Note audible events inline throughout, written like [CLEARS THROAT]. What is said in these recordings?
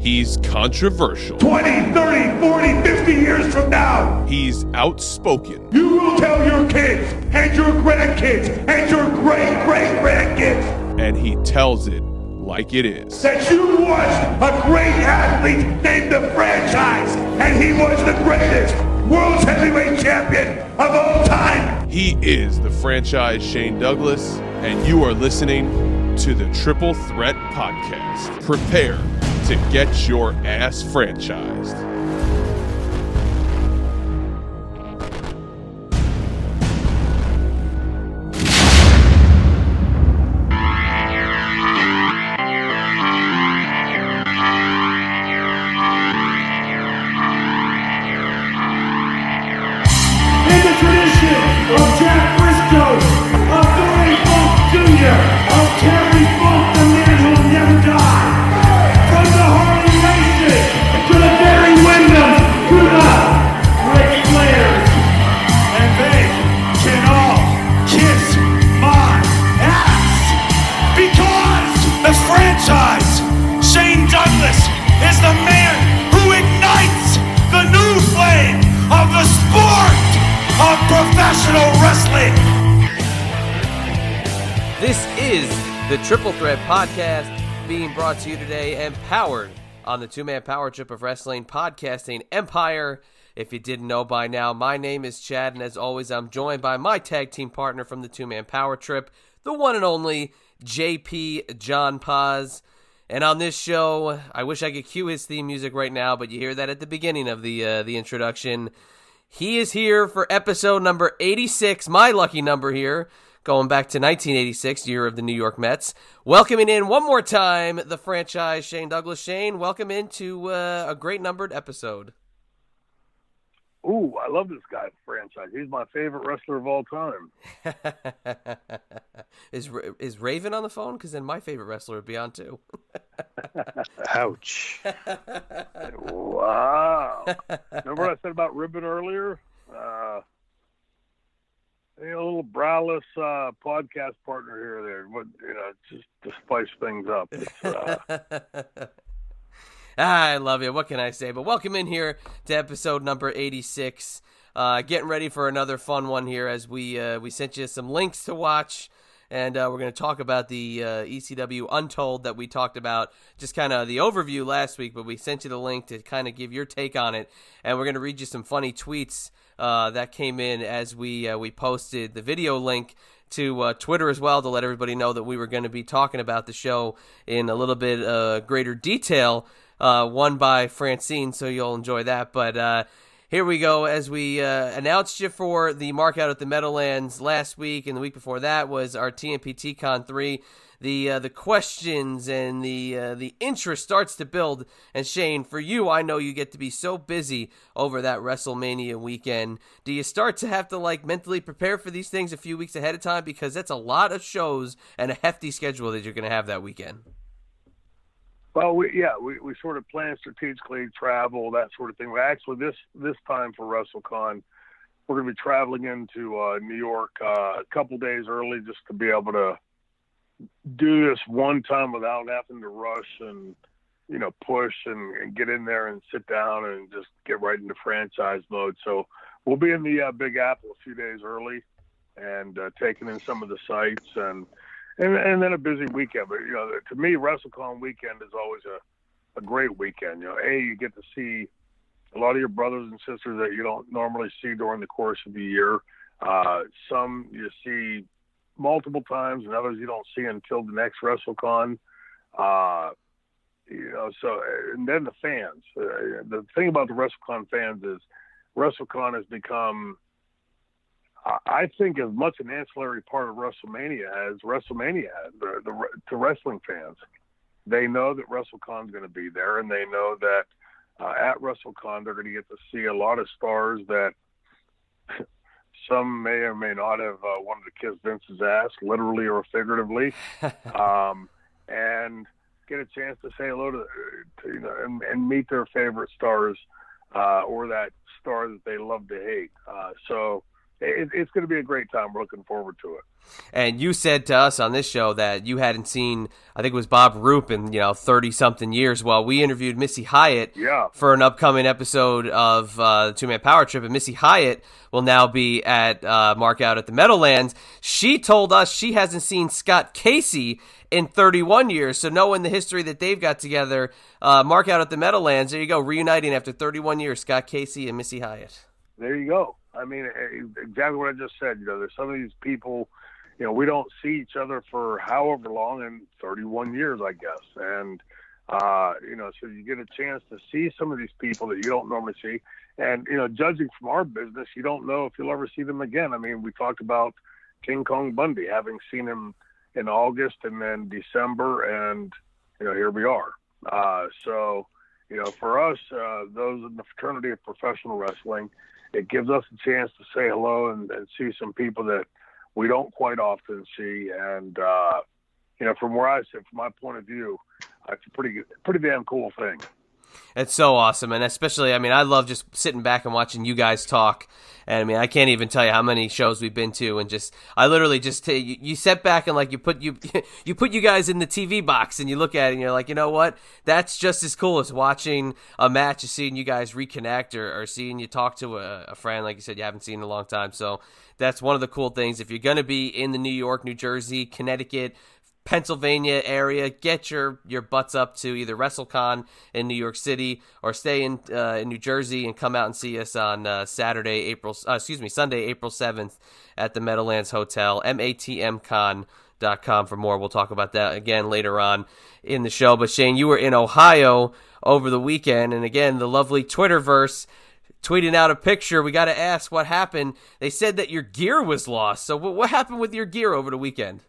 He's controversial. 20, 30, 40, 50 years from now, He's outspoken. you will tell your kids and your grandkids and your great great grandkids And he tells it like it is. that you watched a great athlete named the franchise, and he was the greatest world heavyweight champion of all time. He is the franchise Shane Douglas, and you are listening to the Triple Threat Podcast. Prepare to get your ass franchised. Brought to you today and powered on the two man power trip of wrestling podcasting empire. If you didn't know by now, my name is Chad, and as always, I'm joined by my tag team partner from the two man power trip, the one and only JP John Paz. And on this show, I wish I could cue his theme music right now, but you hear that at the beginning of the uh, the introduction. He is here for episode number 86, my lucky number here, going back to 1986, year of the New York Mets. Welcoming in one more time the franchise Shane Douglas. Shane, welcome into uh, a great numbered episode. Ooh, I love this guy franchise. He's my favorite wrestler of all time. [LAUGHS] is is Raven on the phone? Because then my favorite wrestler would be on too. [LAUGHS] Ouch. [LAUGHS] wow. Remember what I said about Ribbon earlier? Uh, a little browless uh, podcast partner here there. What you know, just to spice things up. Uh, [LAUGHS] I love you. What can I say? But welcome in here to episode number 86. Uh, getting ready for another fun one here as we uh, we sent you some links to watch, and uh, we're going to talk about the uh, ECW Untold that we talked about, just kind of the overview last week. But we sent you the link to kind of give your take on it, and we're going to read you some funny tweets uh, that came in as we uh, we posted the video link to uh, Twitter as well to let everybody know that we were going to be talking about the show in a little bit uh, greater detail. Uh, one by Francine, so you'll enjoy that. But uh, here we go. As we uh, announced you for the mark out at the Meadowlands last week, and the week before that was our TMPT Con three. The uh, the questions and the uh, the interest starts to build. And Shane, for you, I know you get to be so busy over that WrestleMania weekend. Do you start to have to like mentally prepare for these things a few weeks ahead of time because that's a lot of shows and a hefty schedule that you're going to have that weekend? Well, we, yeah, we, we sort of plan strategically, travel, that sort of thing. Actually this this time for WrestleCon, we're going to be traveling into uh, New York uh, a couple days early just to be able to do this one time without having to rush and you know push and, and get in there and sit down and just get right into franchise mode. So we'll be in the uh, Big Apple a few days early and uh, taking in some of the sites and and and then a busy weekend. But you know, to me, WrestleCon weekend is always a a great weekend. You know, a you get to see a lot of your brothers and sisters that you don't normally see during the course of the year. Uh, some you see multiple times, and others you don't see until the next WrestleCon. Uh, you know, so and then the fans. Uh, the thing about the WrestleCon fans is WrestleCon has become I- think as much an ancillary part of WrestleMania as WrestleMania has the, the, to wrestling fans. They know that WrestleCon is going to be there, and they know that uh, at WrestleCon they're going to get to see a lot of stars that [LAUGHS] some may or may not have uh, wanted to kiss Vince's ass, literally or figuratively, [LAUGHS] um, and get a chance to say hello to, to you know and, and meet their favorite stars uh, or that star that they love to hate. Uh, so it, it's going to be a great time. We're looking forward to it. And you said to us on this show that you hadn't seen, I think it was Bob Roop in you know thirty something years. While we interviewed Missy Hyatt Yeah. for an upcoming episode of uh, the Two Man Power Trip, and Missy Hyatt will now be at uh, Mark Out at the Meadowlands. She told us she hasn't seen Scott Casey in 31 years. So knowing the history that they've got together, uh, Mark Out at the Meadowlands, there you go, reuniting after 31 years, Scott Casey and Missy Hyatt. there you go. I mean, eh, exactly what I just said. You know, there's some of these people, you know, we don't see each other for however long, in 31 years, I guess. And, uh, you know, so you get a chance to see some of these people that you don't normally see. And, you know, judging from our business, you don't know if you'll ever see them again. I mean, we talked about King Kong Bundy, having seen him in August and then December, and, you know, here we are. Uh, so, you know, for us, uh, those in the fraternity of professional wrestling, it gives us a chance to say hello and, and see some people that we don't quite often see. And uh, you know, from where I sit, from my point of view, it's a pretty pretty damn cool thing. It's so awesome, and especially, I mean, I love just sitting back and watching you guys talk. And I mean, I can't even tell you how many shows we've been to, and just I literally just t- you, you sit back and like you put you [LAUGHS] you put you guys in the TV box, and you look at it, and you're like, you know what? That's just as cool as watching a match, as seeing you guys reconnect, or, or seeing you talk to a, a friend, like you said, you haven't seen in a long time. So that's one of the cool things. If you're gonna be in the New York, New Jersey, Connecticut, Pennsylvania area, get your your butts up to either WrestleCon in New York City or stay in uh, in New Jersey and come out and see us on uh, Saturday, April uh, excuse me, Sunday, April seventh at the Meadowlands Hotel, matmcon.com for more. We'll talk about that again later on in the show. But Shane, you were in Ohio over the weekend, and again, the lovely Twitterverse tweeting out a picture. We got to ask what happened. They said that your gear was lost. So what what happened with your gear over the weekend?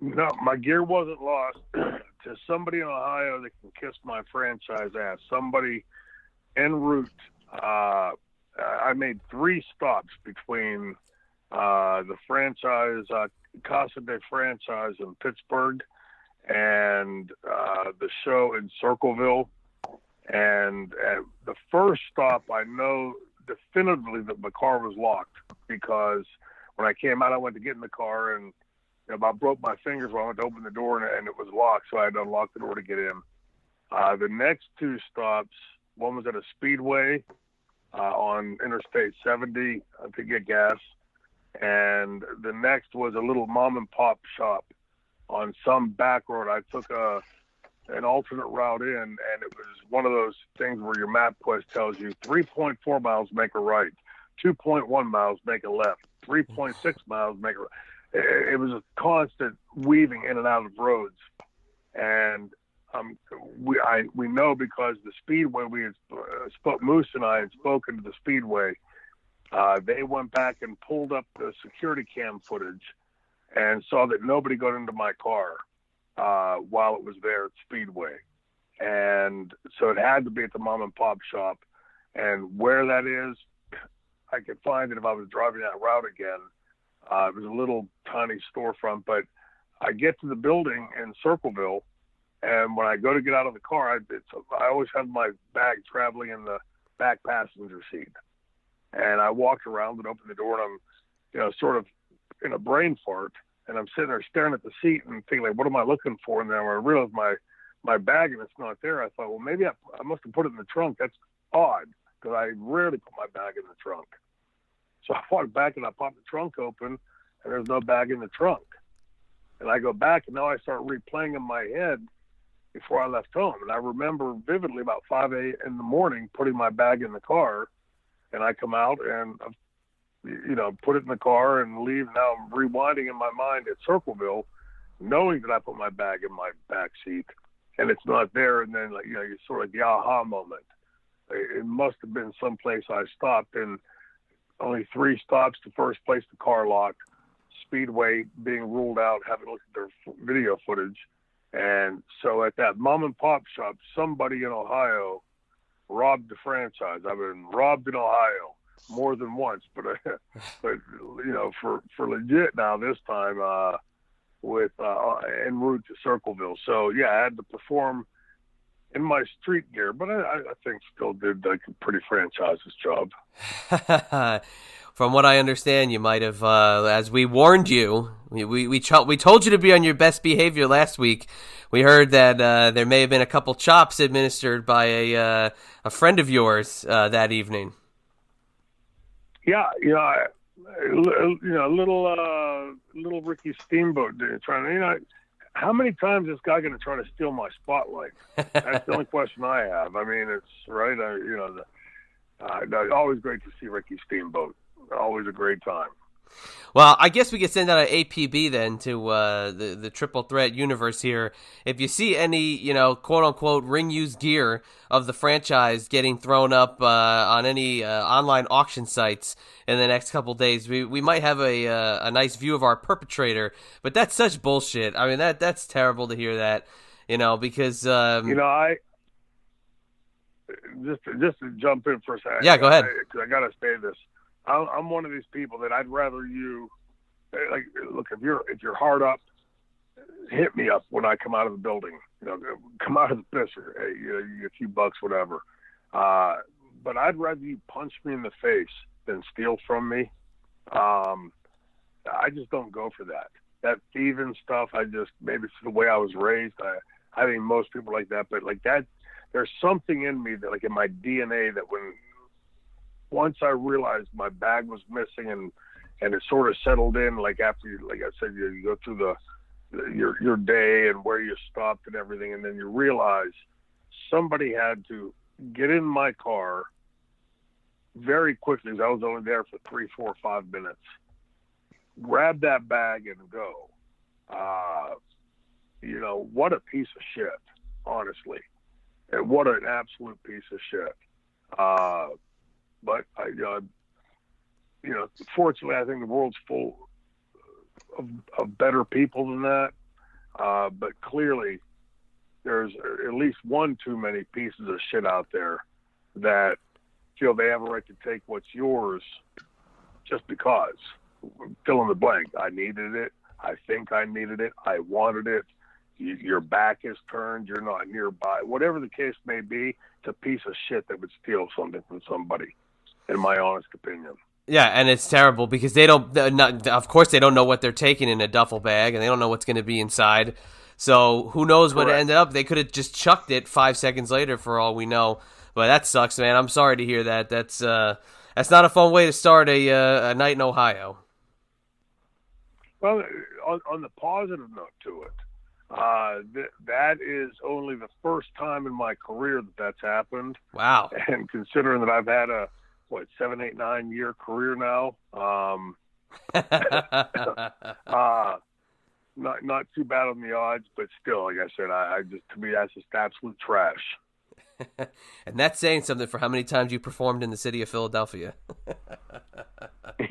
No, my gear wasn't lost [CLEARS THROAT] to somebody in Ohio that can kiss my franchise ass. Somebody en route. Uh, I made three stops between uh, the franchise, uh, Casa de Franchise in Pittsburgh, and uh, the show in Circleville. And uh, the first stop, I know definitively that my car was locked because when I came out, I went to get in the car and I broke my fingers when I went to open the door and, and it was locked, so I had to unlock the door to get in. Uh, the next two stops, one was at a speedway uh, on Interstate 70 uh, to get gas, and the next was a little mom and pop shop on some back road. I took a an alternate route in, and it was one of those things where your map quest tells you 3.4 miles make a right, 2.1 miles make a left, 3.6 miles make a right it was a constant weaving in and out of roads, and um, we I we know because the speedway we had uh, spoke Moose and I had spoken to the speedway. Uh, they went back and pulled up the security cam footage and saw that nobody got into my car uh, while it was there at Speedway, and so it had to be at the mom and pop shop. And where that is, I could find it if I was driving that route again. Uh, it was a little tiny storefront, but I get to the building in Circleville, and when I go to get out of the car, I, it's, I always have my bag traveling in the back passenger seat. And I walked around and opened the door, and I'm, you know, sort of in a brain fart, and I'm sitting there staring at the seat and thinking, like, what am I looking for? And then I realized my my bag and it's not there, I thought, well, maybe I, I must have put it in the trunk. That's odd because I rarely put my bag in the trunk. So I walked back and I popped the trunk open, and there's no bag in the trunk. And I go back, and now I start replaying in my head before I left home. And I remember vividly about 5 a in the morning putting my bag in the car, and I come out and, uh, you know, put it in the car and leave. Now I'm rewinding in my mind at Circleville, knowing that I put my bag in my back seat, and it's not there. And then, like, you know, you sort of the aha moment. It must have been someplace I stopped and only three stops to first place the car locked. Speedway being ruled out, having looked at their video footage. And so at that mom and pop shop, somebody in Ohio robbed the franchise. I've been robbed in Ohio more than once, but [LAUGHS] but you know for for legit now this time uh, with uh, en route to Circleville. So yeah, I had to perform in my street gear, but I, I think still did like a pretty franchise's job. [LAUGHS] from what I understand, you might have, uh, as we warned you, we we we, we told you to be on your best behavior last week. We heard that uh, there may have been a couple chops administered by a uh, a friend of yours uh, that evening. Yeah, you know, I, you know, little uh, little Ricky Steamboat trying to, you know, how many times is this guy going to try to steal my spotlight? That's the only [LAUGHS] question I have. I mean, it's right. I, you know, the, uh, always great to see Ricky Steamboat. Always a great time. Well, I guess we could send out an APB then to uh, the the triple threat universe here. If you see any, you know, quote unquote ring used gear of the franchise getting thrown up uh, on any uh, online auction sites in the next couple days, we we might have a uh, a nice view of our perpetrator. But that's such bullshit. I mean that that's terrible to hear that. You know, because um, you know I just just to jump in for a second. Yeah, go ahead. I, I got to say this I'm one of these people that I'd rather you like look if you're if you're hard up, hit me up when I come out of the building. You know, come out of the pisser, hey, you know, a few bucks, whatever. Uh, but I'd rather you punch me in the face than steal from me. Um, I just don't go for that. That thieving stuff, I just maybe it's the way I was raised. I I think most people like that, but like that, there's something in me that like in my DNA that when once I realized my bag was missing and and it sort of settled in, like after you, like I said, you, you go through the, your your day and where you stopped and everything, and then you realize somebody had to get in my car very quickly. I was only there for three, four, five minutes. Grab that bag and go. Uh, you know what a piece of shit, honestly, and what an absolute piece of shit. Uh, but I, uh, you know, fortunately, I think the world's full of, of better people than that. Uh, but clearly, there's at least one too many pieces of shit out there that feel they have a right to take what's yours just because. Fill in the blank. I needed it. I think I needed it. I wanted it. You, your back is turned. You're not nearby. Whatever the case may be, it's a piece of shit that would steal something from somebody in my honest opinion. Yeah, and it's terrible because they don't. Not, of course, they don't know what they're taking in a duffel bag, and they don't know what's going to be inside. So who knows Correct. what ended up? They could have just chucked it five seconds later, for all we know. But that sucks, man. I'm sorry to hear that. That's uh, that's not a fun way to start a uh, a night in Ohio. Well, on, on the positive note to it, uh, th- that is only the first time in my career that that's happened. Wow! And considering that I've had a what seven, eight, nine year career now. Um, [LAUGHS] uh, not not too bad on the odds, but still, like I said, I, I just to me that's just absolute trash. [LAUGHS] and that's saying something for how many times you performed in the city of Philadelphia. [LAUGHS]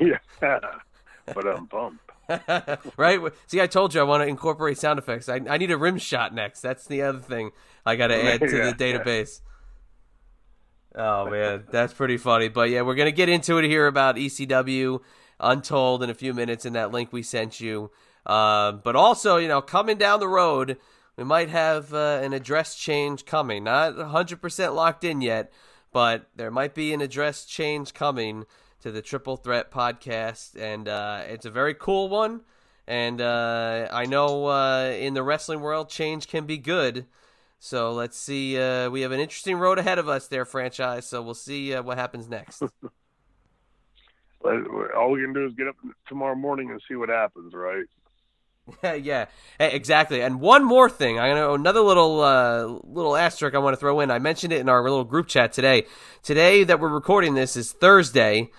yeah, but I'm pumped. right? See, I told you I want to incorporate sound effects. I, I need a rim shot next. That's the other thing I got to add to yeah, the database. Oh man, that's pretty funny. But yeah, we're gonna get into it here about ECW Untold in a few minutes in that link we sent you. Uh, but also, you know, coming down the road, we might have uh, an address change coming. Not 100% locked in yet, but there might be an address change coming to the Triple Threat podcast, and uh, it's a very cool one. And uh, I know uh, in the wrestling world, change can be good. So let's see. Uh, we have an interesting road ahead of us there, franchise. So we'll see uh, what happens next. [LAUGHS] All we can do is get up tomorrow morning and see what happens, right? [LAUGHS] yeah, hey, exactly. And one more thing, I know another little uh, little asterisk I want to throw in. I mentioned it in our little group chat today. Today that we're recording this is Thursday,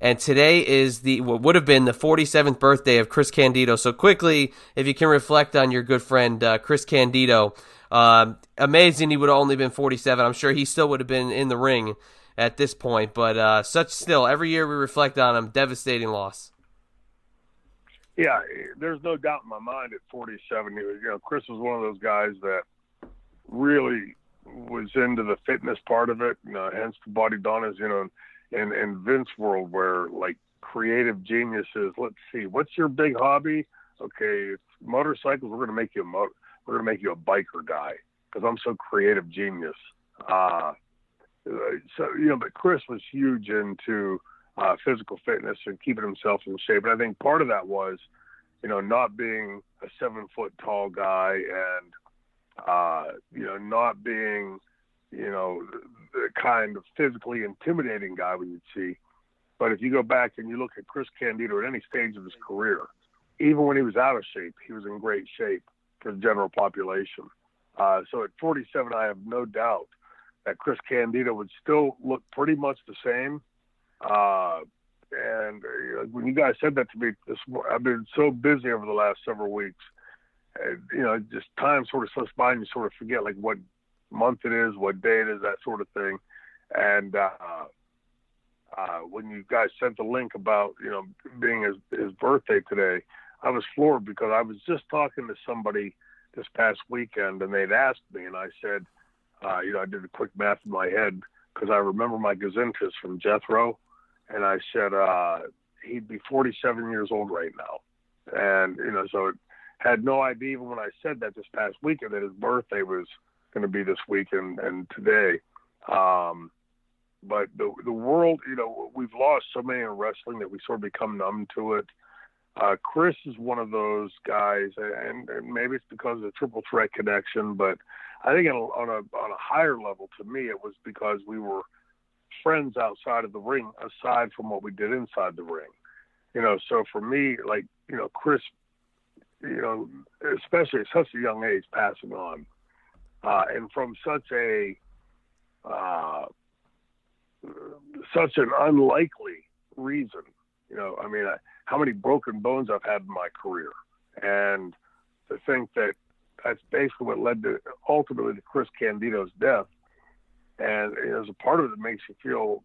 and today is the what would have been the 47th birthday of Chris Candido. So quickly, if you can reflect on your good friend uh, Chris Candido. Um, amazing he would have only been 47. I'm sure he still would have been in the ring at this point, but uh, such still, every year we reflect on him, devastating loss. Yeah, there's no doubt in my mind at 47, you know, Chris was one of those guys that really was into the fitness part of it, you know, hence the Bodydonnas, you know, in, in Vince world where like creative geniuses, let's see, what's your big hobby? Okay, motorcycles. We're going to make you a motor we're going to make you a biker guy because I'm so creative genius. Uh, so, you know, but Chris was huge into uh, physical fitness and keeping himself in shape. And I think part of that was, you know, not being a seven foot tall guy and, uh, you know, not being, you know, the kind of physically intimidating guy we would see. But if you go back and you look at Chris Candido at any stage of his career, even when he was out of shape, he was in great shape for the general population. Uh, so at 47, I have no doubt that Chris Candido would still look pretty much the same. Uh, and uh, when you guys said that to me, this I've been so busy over the last several weeks. You know, just time sort of slips by and you sort of forget like what month it is, what day it is, that sort of thing. And uh, uh, when you guys sent the link about you know being his his birthday today, I was floored because I was just talking to somebody this past weekend, and they'd asked me, and I said, uh, you know, I did a quick math in my head because I remember my gazintas from Jethro, and I said uh, he'd be 47 years old right now, and you know, so it had no idea even when I said that this past weekend that his birthday was going to be this week and, and today. Um, but the the world, you know, we've lost so many in wrestling that we sort of become numb to it. Uh, Chris is one of those guys, and, and maybe it's because of the triple threat connection, but I think on a, on a on a higher level, to me, it was because we were friends outside of the ring, aside from what we did inside the ring. You know, so for me, like you know, Chris, you know, especially at such a young age, passing on, uh, and from such a uh, such an unlikely reason. You know, I mean, I, how many broken bones I've had in my career, and to think that that's basically what led to ultimately to Chris Candido's death. And you know, there's a part of it that makes you feel,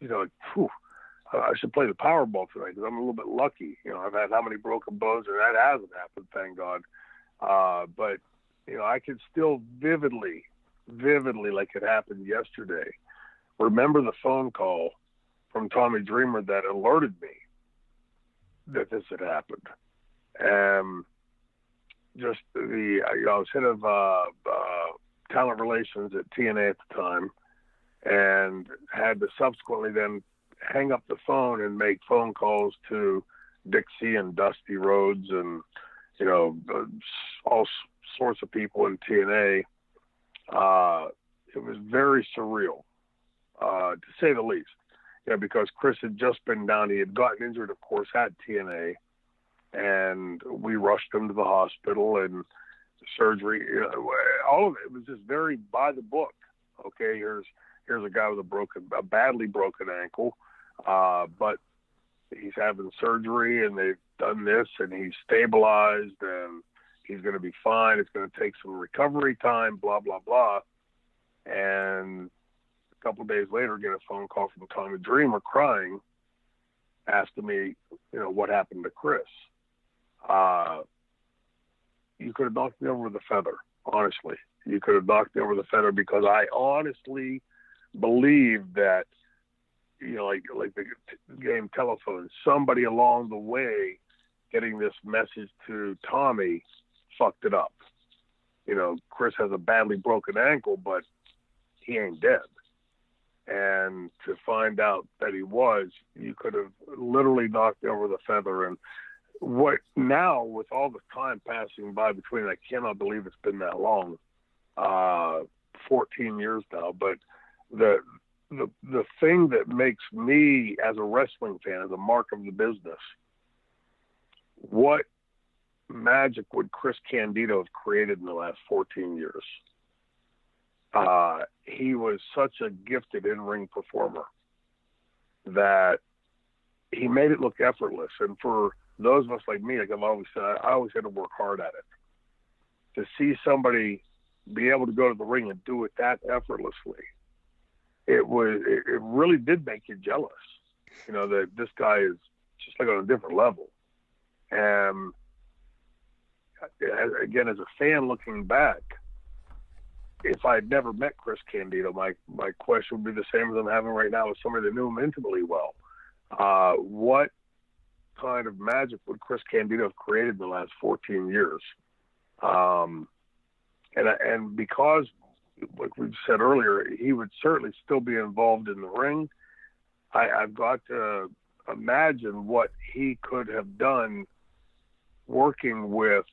you know, like, whew, I should play the Powerball tonight because I'm a little bit lucky. You know, I've had how many broken bones, and that hasn't happened, thank God. Uh, but you know, I can still vividly, vividly, like it happened yesterday, remember the phone call from Tommy Dreamer that alerted me that this had happened. Um, just the you know, I was head of uh, uh, talent relations at TNA at the time, and had to subsequently then hang up the phone and make phone calls to Dixie and Dusty Rhodes and you know uh, all sorts of people in TNA. Uh, it was very surreal, uh, to say the least. You know, because Chris had just been down. He had gotten injured, of course, at TNA, and we rushed him to the hospital and surgery. All of it, it was just very by the book. Okay, here's here's a guy with a broken, a badly broken ankle, uh, but he's having surgery and they've done this and he's stabilized and he's going to be fine. It's going to take some recovery time, blah, blah, blah. And a couple of days later, get a phone call from Tommy Dreamer crying, asking me, you know, what happened to Chris. Uh, you could have knocked me over with a feather, honestly. You could have knocked me over a feather because I honestly believe that, you know, like like the game telephone, somebody along the way getting this message to Tommy fucked it up. You know, Chris has a badly broken ankle, but he ain't dead. And to find out that he was, you could have literally knocked over the feather. And what now, with all the time passing by between, I cannot believe it's been that long, uh, 14 years now. But the the the thing that makes me, as a wrestling fan, as a mark of the business, what magic would Chris Candido have created in the last 14 years? Uh, he was such a gifted in-ring performer that he made it look effortless. And for those of us like me, like I've always said, I always had to work hard at it. To see somebody be able to go to the ring and do it that effortlessly, it was it, it really did make you jealous. You know that this guy is just like on a different level. And uh, again, as a fan looking back, if I had never met Chris Candido, my my question would be the same as I'm having right now with somebody that knew him intimately well. Uh, what kind of magic would Chris Candido have created in the last 14 years? Um, and and because, like we said earlier, he would certainly still be involved in the ring. I, I've got to imagine what he could have done working with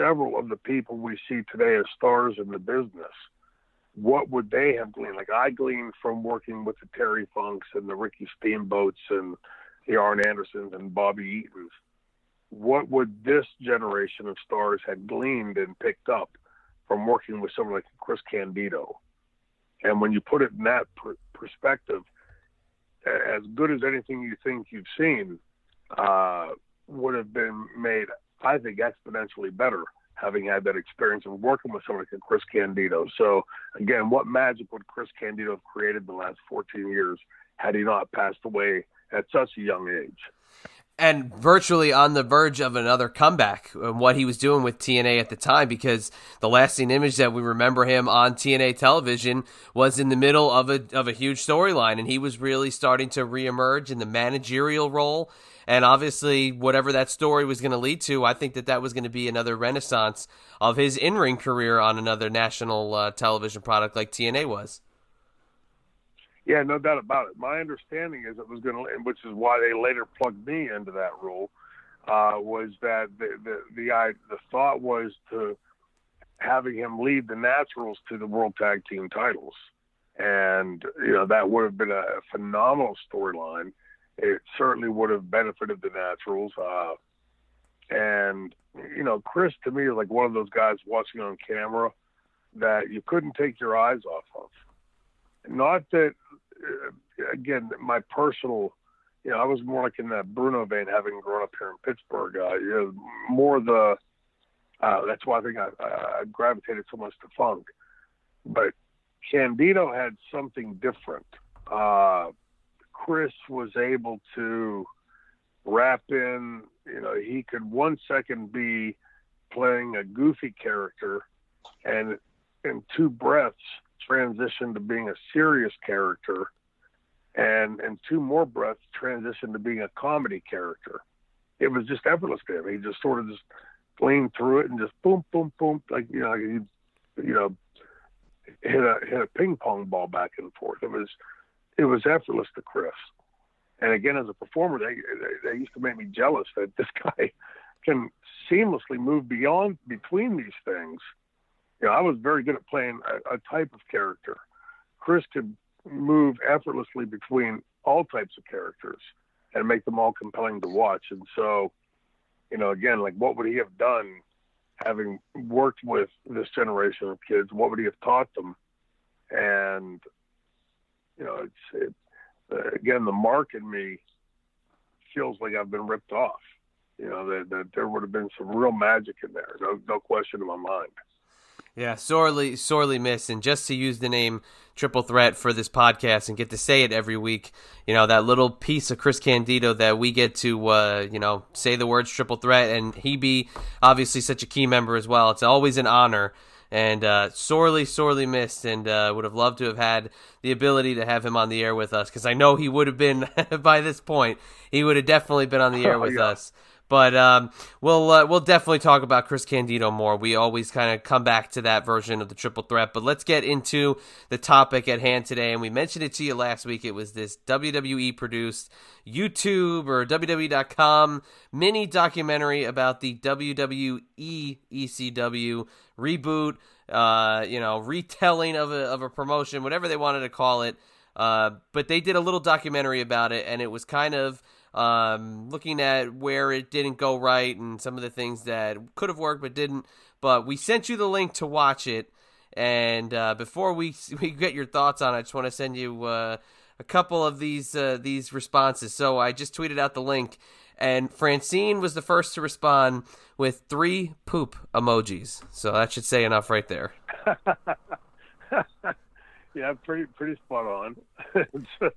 several of the people we see today as stars in the business. What would they have gleaned? Like I gleaned from working with the Terry Funks and the Ricky Steamboats and the Arn Andersons and Bobby Eatons. What would this generation of stars have gleaned and picked up from working with someone like Chris Candido? And when you put it in that per- perspective, as good as anything you think you've seen uh, would have been made, I think, exponentially better having had that experience of working with someone like Chris Candido. So, again, what magic would Chris Candido have created in the last 14 years had he not passed away at such a young age? and virtually on the verge of another comeback and what he was doing with TNA at the time because the lasting image that we remember him on TNA television was in the middle of a of a huge storyline and he was really starting to reemerge in the managerial role and obviously whatever that story was going to lead to I think that that was going to be another renaissance of his in-ring career on another national uh, television product like TNA was yeah, no doubt about it. My understanding is it was going to, which is why they later plugged me into that role, uh, was that the the the, I, the thought was to having him lead the Naturals to the World Tag Team titles, and you know that would have been a phenomenal storyline. It certainly would have benefited the Naturals. Uh, and you know, Chris to me is like one of those guys watching on camera that you couldn't take your eyes off of. Not that uh, again, my personal, you know, I was more like in that Bruno vein, having grown up here in Pittsburgh. Uh, you know, more the. Uh, that's why I think I, I gravitated so much to Funk. But Candido had something different. Uh, Chris was able to wrap in. You know, he could one second be playing a goofy character, and in two breaths transition to being a serious character, and in two more breaths transition to being a comedy character. It was just effortless to him. He just sort of just leaned through it and just boom, boom, boom, like you know, you, you know, hit a hit a ping pong ball back and forth. It was it was effortless to Chris. And again, as a performer, they, they, they used to make me jealous that this [LAUGHS] guy can seamlessly move beyond between these things you know, I was very good at playing a, a type of character. Chris could move effortlessly between all types of characters and make them all compelling to watch. And so, you know, again, like what would he have done having worked with this generation of kids? What would he have taught them? And, you know, it's, it, uh, again, the mark in me feels like I've been ripped off. You know, that, that there would have been some real magic in there. No, no question in my mind. Yeah, sorely, sorely missed. And just to use the name Triple Threat for this podcast and get to say it every week, you know, that little piece of Chris Candido that we get to, uh, you know, say the words Triple Threat, and he be obviously such a key member as well. It's always an honor. And uh, sorely, sorely missed, and uh, would have loved to have had the ability to have him on the air with us because I know he would have been [LAUGHS] by this point. He would have definitely been on the [LAUGHS] air with oh, yeah. us. But um, we'll uh, we'll definitely talk about Chris Candido more. We always kind of come back to that version of the triple threat. But let's get into the topic at hand today. And we mentioned it to you last week. It was this WWE produced YouTube or WWE.com mini documentary about the WWE ECW reboot. Uh, you know, retelling of a of a promotion, whatever they wanted to call it. Uh, but they did a little documentary about it, and it was kind of um, looking at where it didn't go right and some of the things that could have worked but didn't. But we sent you the link to watch it. And uh, before we [LAUGHS] we get your thoughts on it, I just want to send you uh, a couple of these uh, these responses. So I just tweeted out the link, and Francine was the first to respond with three poop emojis. So that should say enough right there. [LAUGHS] yeah, pretty pretty spot on [LAUGHS]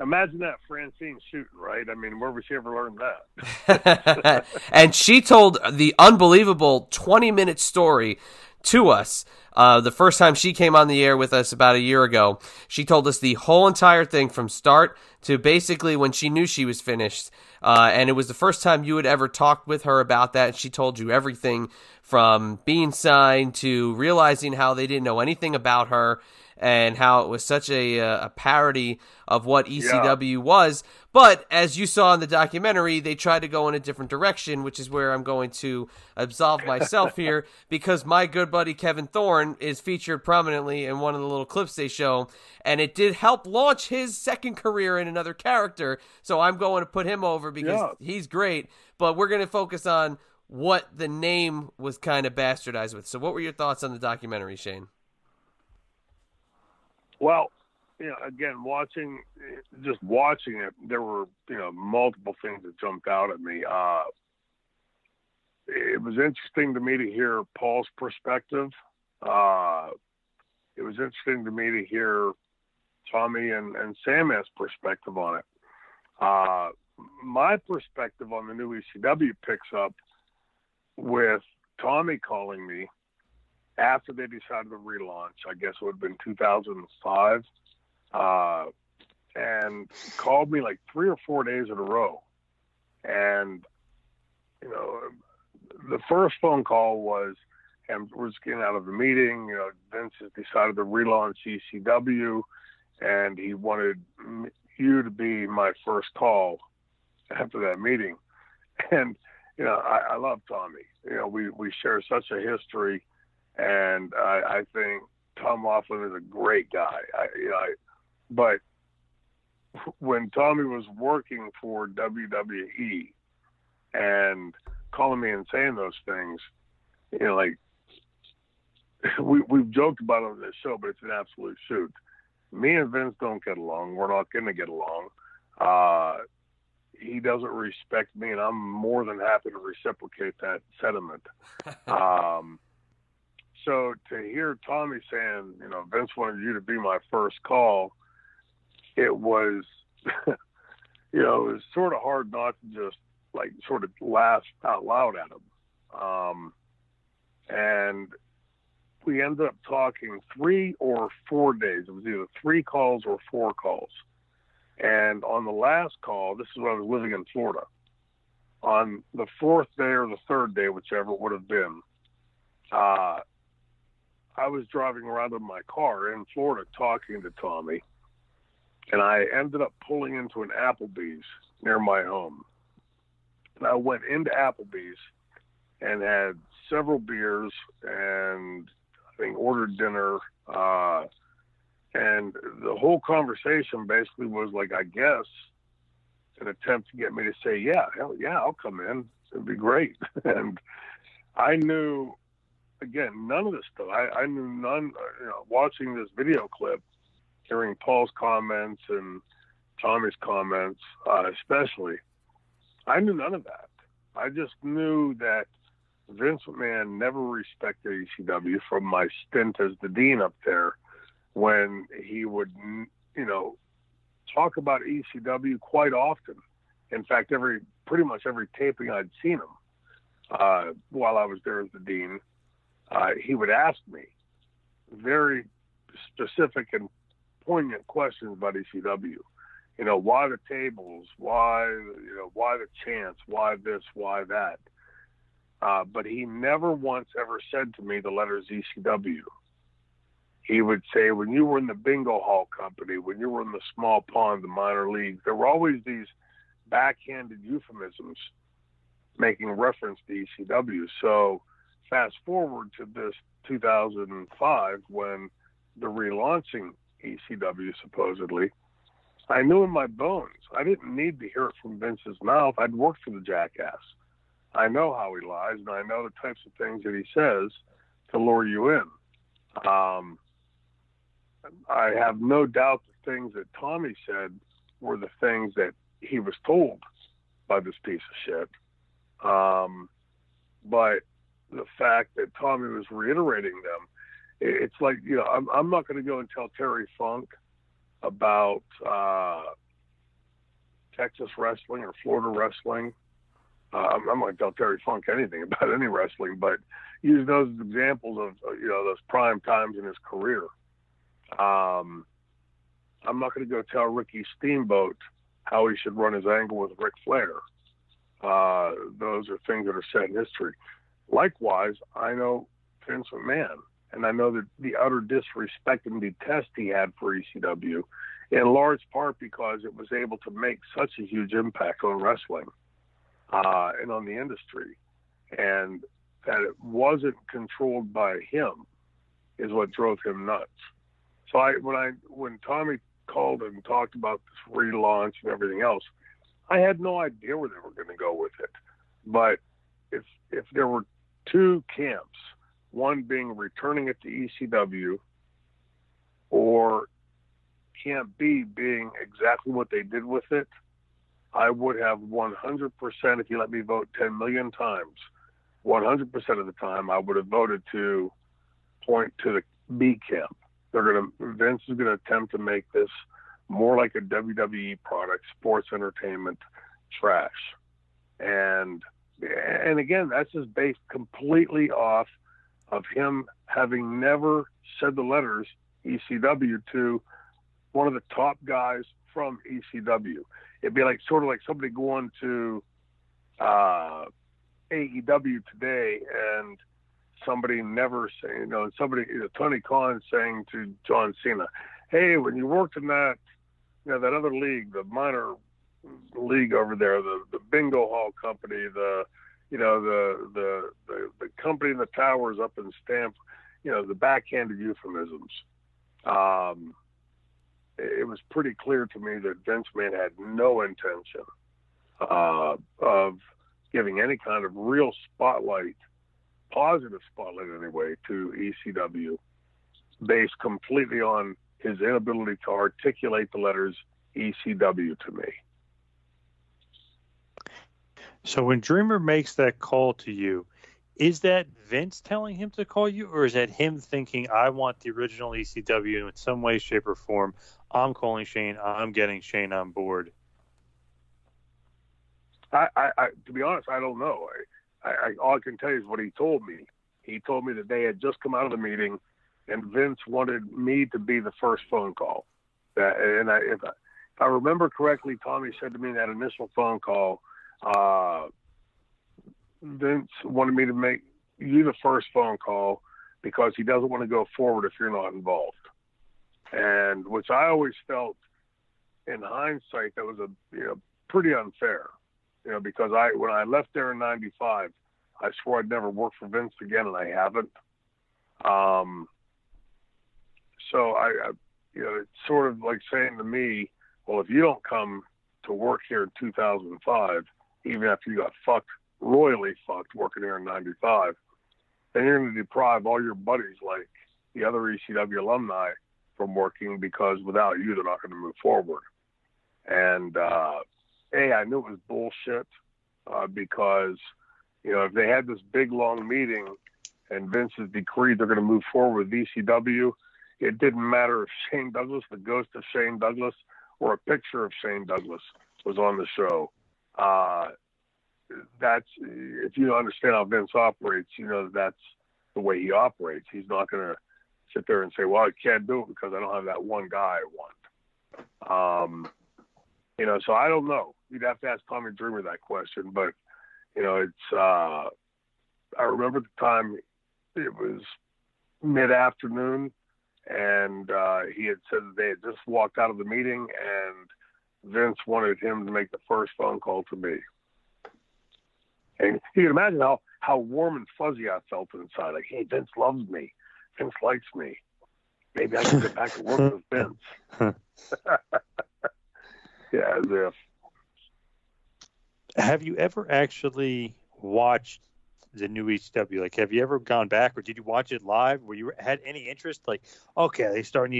imagine that Francine shooting, right? I mean, where would she ever learn that? [LAUGHS] [LAUGHS] and she told the unbelievable 20 minute story to us. Uh, the first time she came on the air with us about a year ago, she told us the whole entire thing from start to basically when she knew she was finished. Uh, and it was the first time you had ever talked with her about that. She told you everything from being signed to realizing how they didn't know anything about her and how it was such a, uh, a parody of what ECW yeah. was. But as you saw in the documentary, they tried to go in a different direction, which is where I'm going to absolve myself here [LAUGHS] because my good buddy Kevin Thorn is featured prominently in one of the little clips they show, and it did help launch his second career in another character. So I'm going to put him over because yeah. he's great. But we're going to focus on what the name was kind of bastardized with. So, what were your thoughts on the documentary, Shane? Well, you know, again, watching, just watching it, there were, you know, multiple things that jumped out at me. Uh, it was interesting to me to hear Paul's perspective. Uh, it was interesting to me to hear Tommy and, and Sam's perspective on it. Uh, my perspective on the new ECW picks up with Tommy calling me after they decided to relaunch. I guess it would have been 2005, uh, and called me like three or four days in a row. And you know, the first phone call was, and we're just getting out of the meeting. You know, Vince has decided to relaunch ECW, and he wanted you to be my first call after that meeting. And you know, I, I love Tommy. You know, we we share such a history and I, I think Tom Laughlin is a great guy. I, you know, I, but when Tommy was working for WWE and calling me and saying those things, you know, like we we've joked about it on this show, but it's an absolute shoot. Me and Vince don't get along. We're not going to get along. Uh, he doesn't respect me, and I'm more than happy to reciprocate that sentiment. [LAUGHS] um, so to hear Tommy saying, you know, Vince wanted you to be my first call, it was, [LAUGHS] you know, it was sort of hard not to just like sort of laugh out loud at him. Um, and we ended up talking three or four days. It was either three calls or four calls. And on the last call, this is when I was living in Florida. On the fourth day or the third day, whichever it would have been, uh, I was driving around in my car in Florida talking to Tommy, and I ended up pulling into an Applebee's near my home. And I went into Applebee's and had several beers and I think ordered dinner. Uh, and the whole conversation basically was like, I guess, an attempt to get me to say, yeah, hell yeah, I'll come in. It'd be great. [LAUGHS] and I knew again, none of this stuff. I, I knew none. You know, watching this video clip, hearing Paul's comments and Tommy's comments, uh, especially, I knew none of that. I just knew that Vince McMahon never respected ECW from my stint as the dean up there, when he would, you know, talk about ECW quite often. In fact, every pretty much every taping I'd seen him uh, while I was there as the dean, uh, he would ask me very specific and poignant questions about ECW. You know, why the tables? Why you know why the chants? Why this? Why that? Uh, but he never once ever said to me the letters ECW. He would say, when you were in the bingo hall company, when you were in the small pond, the minor leagues, there were always these backhanded euphemisms making reference to ECW. So fast forward to this 2005 when the relaunching ECW supposedly, I knew in my bones. I didn't need to hear it from Vince's mouth. I'd worked for the jackass. I know how he lies, and I know the types of things that he says to lure you in. Um, I have no doubt the things that Tommy said were the things that he was told by this piece of shit. Um, but the fact that Tommy was reiterating them. It's like you know, I'm I'm not going to go and tell Terry Funk about uh, Texas wrestling or Florida wrestling. Uh, I'm not going to tell Terry Funk anything [LAUGHS] about any wrestling, but use those as examples of you know those prime times in his career. Um, I'm not going to go tell Ricky Steamboat how he should run his angle with Ric Flair. Uh, those are things that are set in history. Likewise, I know Vince McMahon, and I know that the utter disrespect and detest he had for ECW, in large part because it was able to make such a huge impact on wrestling uh, and on the industry, and that it wasn't controlled by him is what drove him nuts. So I when I when Tommy called and talked about this relaunch and everything else, I had no idea where they were going to go with it. But if if there were two camps, one being returning it to ECW, or Camp B being exactly what they did with it, I would have 100%, if you let me vote 10 million times, 100% of the time I would have voted to point to the B camp. They're going to, Vince is going to attempt to make this more like a WWE product, sports entertainment trash. And, and again, that's just based completely off of him having never said the letters ECW to one of the top guys from ECW. It'd be like sort of like somebody going to uh, AEW today and somebody never saying, you know, somebody, you know, Tony Khan saying to John Cena, "Hey, when you worked in that, you know, that other league, the minor league over there, the the bingo hall company, the, you know, the the the, the company in the towers up in Stamford, you know, the backhanded euphemisms." Um, it was pretty clear to me that Vince McMahon had no intention uh, of giving any kind of real spotlight, positive spotlight anyway, to ECW, based completely on his inability to articulate the letters ECW to me. So when Dreamer makes that call to you, is that Vince telling him to call you, or is that him thinking, I want the original ECW in some way, shape, or form? I'm calling Shane. I'm getting Shane on board. I, I, I to be honest, I don't know. I, I, all I can tell you is what he told me. He told me that they had just come out of the meeting, and Vince wanted me to be the first phone call. That, and I, if, I, if I remember correctly, Tommy said to me in that initial phone call, uh, Vince wanted me to make you the first phone call because he doesn't want to go forward if you're not involved and which I always felt in hindsight that was a you know pretty unfair, you know, because I when I left there in '95, I swore I'd never work for Vince again, and I haven't. Um, so I, I, you know, it's sort of like saying to me, well, if you don't come to work here in 2005, even after you got fucked royally fucked working here in '95, then you're going to deprive all your buddies, like the other ECW alumni, from working because without you, they're not going to move forward. And uh, a, I knew it was bullshit uh, because you know if they had this big long meeting and Vince has decreed they're going to move forward with ECW, it didn't matter if Shane Douglas, the ghost of Shane Douglas, or a picture of Shane Douglas was on the show. Uh, that's if you understand how Vince operates, you know that's the way he operates. He's not going to sit there and say, well, I can't do it because I don't have that one guy I want. Um, you know, so I don't know. You'd have to ask Tommy Dreamer that question, but you know, it's. Uh, I remember the time it was mid afternoon, and uh, he had said that they had just walked out of the meeting, and Vince wanted him to make the first phone call to me. And you can imagine how how warm and fuzzy I felt inside. Like, hey, Vince loves me. Vince likes me. Maybe I can get back to work with Vince. [LAUGHS] [LAUGHS] yeah, as if. Have you ever actually watched the new ECW? Like, have you ever gone back, or did you watch it live? Were you had any interest? Like, okay, they start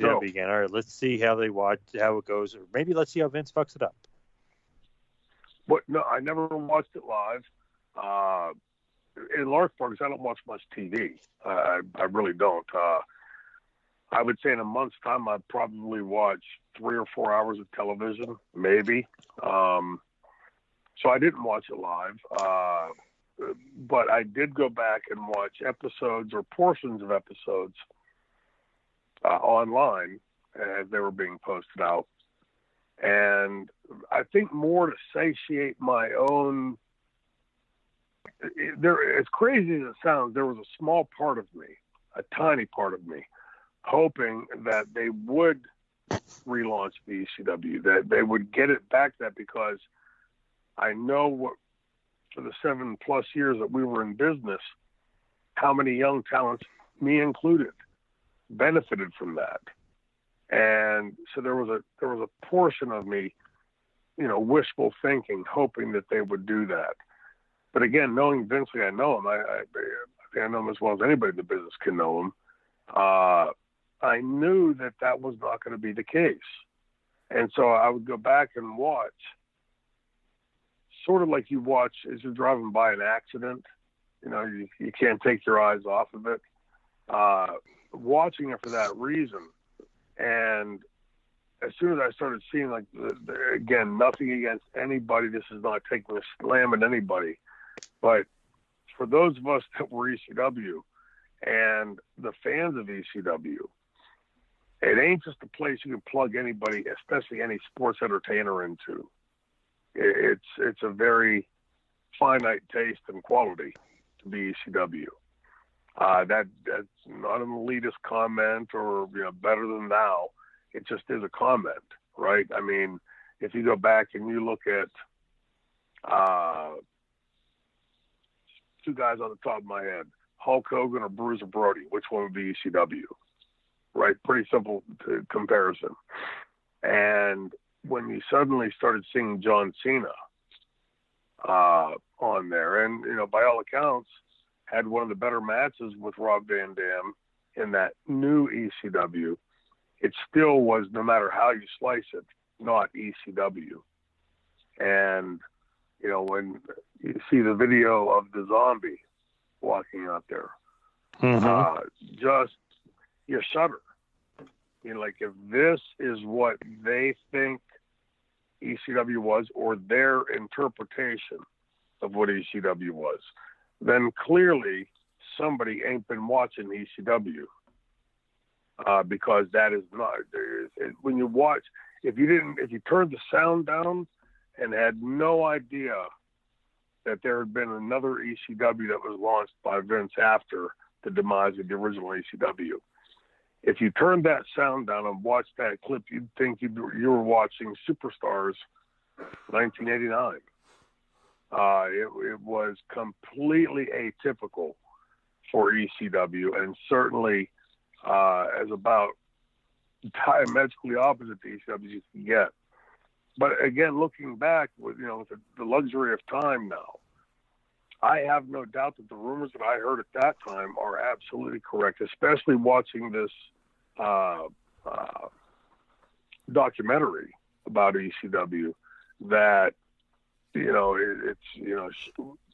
No. again. All right, let's see how they watch how it goes, or maybe let's see how Vince fucks it up. But no, I never watched it live. Uh, in large part because I don't watch much TV. I, I really don't. Uh, I would say in a month's time, I'd probably watch three or four hours of television, maybe. Um, so I didn't watch it live, uh, but I did go back and watch episodes or portions of episodes uh, online as they were being posted out. And I think more to satiate my own. There, as crazy as it sounds, there was a small part of me, a tiny part of me, hoping that they would relaunch the ECW, that they would get it back that because I know what for the seven plus years that we were in business, how many young talents, me included, benefited from that. And so there was a there was a portion of me, you know, wishful thinking, hoping that they would do that. But again, knowing Vince, I know him. I, I, I think I know him as well as anybody in the business can know him. Uh, I knew that that was not going to be the case, and so I would go back and watch, sort of like you watch as you're driving by an accident. You know, you, you can't take your eyes off of it. Uh, watching it for that reason, and as soon as I started seeing, like, the, the, again, nothing against anybody. This is not taking a slam at anybody. But for those of us that were ECW and the fans of ECW, it ain't just a place you can plug anybody, especially any sports entertainer, into. It's it's a very finite taste and quality to be ECW. Uh, that that's not an elitist comment or you know better than thou. It just is a comment, right? I mean, if you go back and you look at uh, two guys on the top of my head, Hulk Hogan or Bruiser Brody, which one would be ECW? Right, pretty simple comparison. And when you suddenly started seeing John Cena uh, on there, and you know, by all accounts, had one of the better matches with Rob Van Dam in that new ECW. It still was, no matter how you slice it, not ECW. And you know, when you see the video of the zombie walking out there, Mm-hmm. uh, just you shudder. You know, like if this is what they think ECW was, or their interpretation of what ECW was, then clearly somebody ain't been watching ECW. Uh, because that is not it, when you watch. If you didn't, if you turned the sound down and had no idea that there had been another ECW that was launched by Vince after the demise of the original ECW. If you turned that sound down and watched that clip, you'd think you you were watching Superstars 1989. Uh, it, it was completely atypical for ECW, and certainly uh, as about diametrically opposite to ECW as you can get. But again, looking back with you know with the, the luxury of time now, I have no doubt that the rumors that I heard at that time are absolutely correct, especially watching this uh, uh, documentary about ECW. That you know, it, it's you know,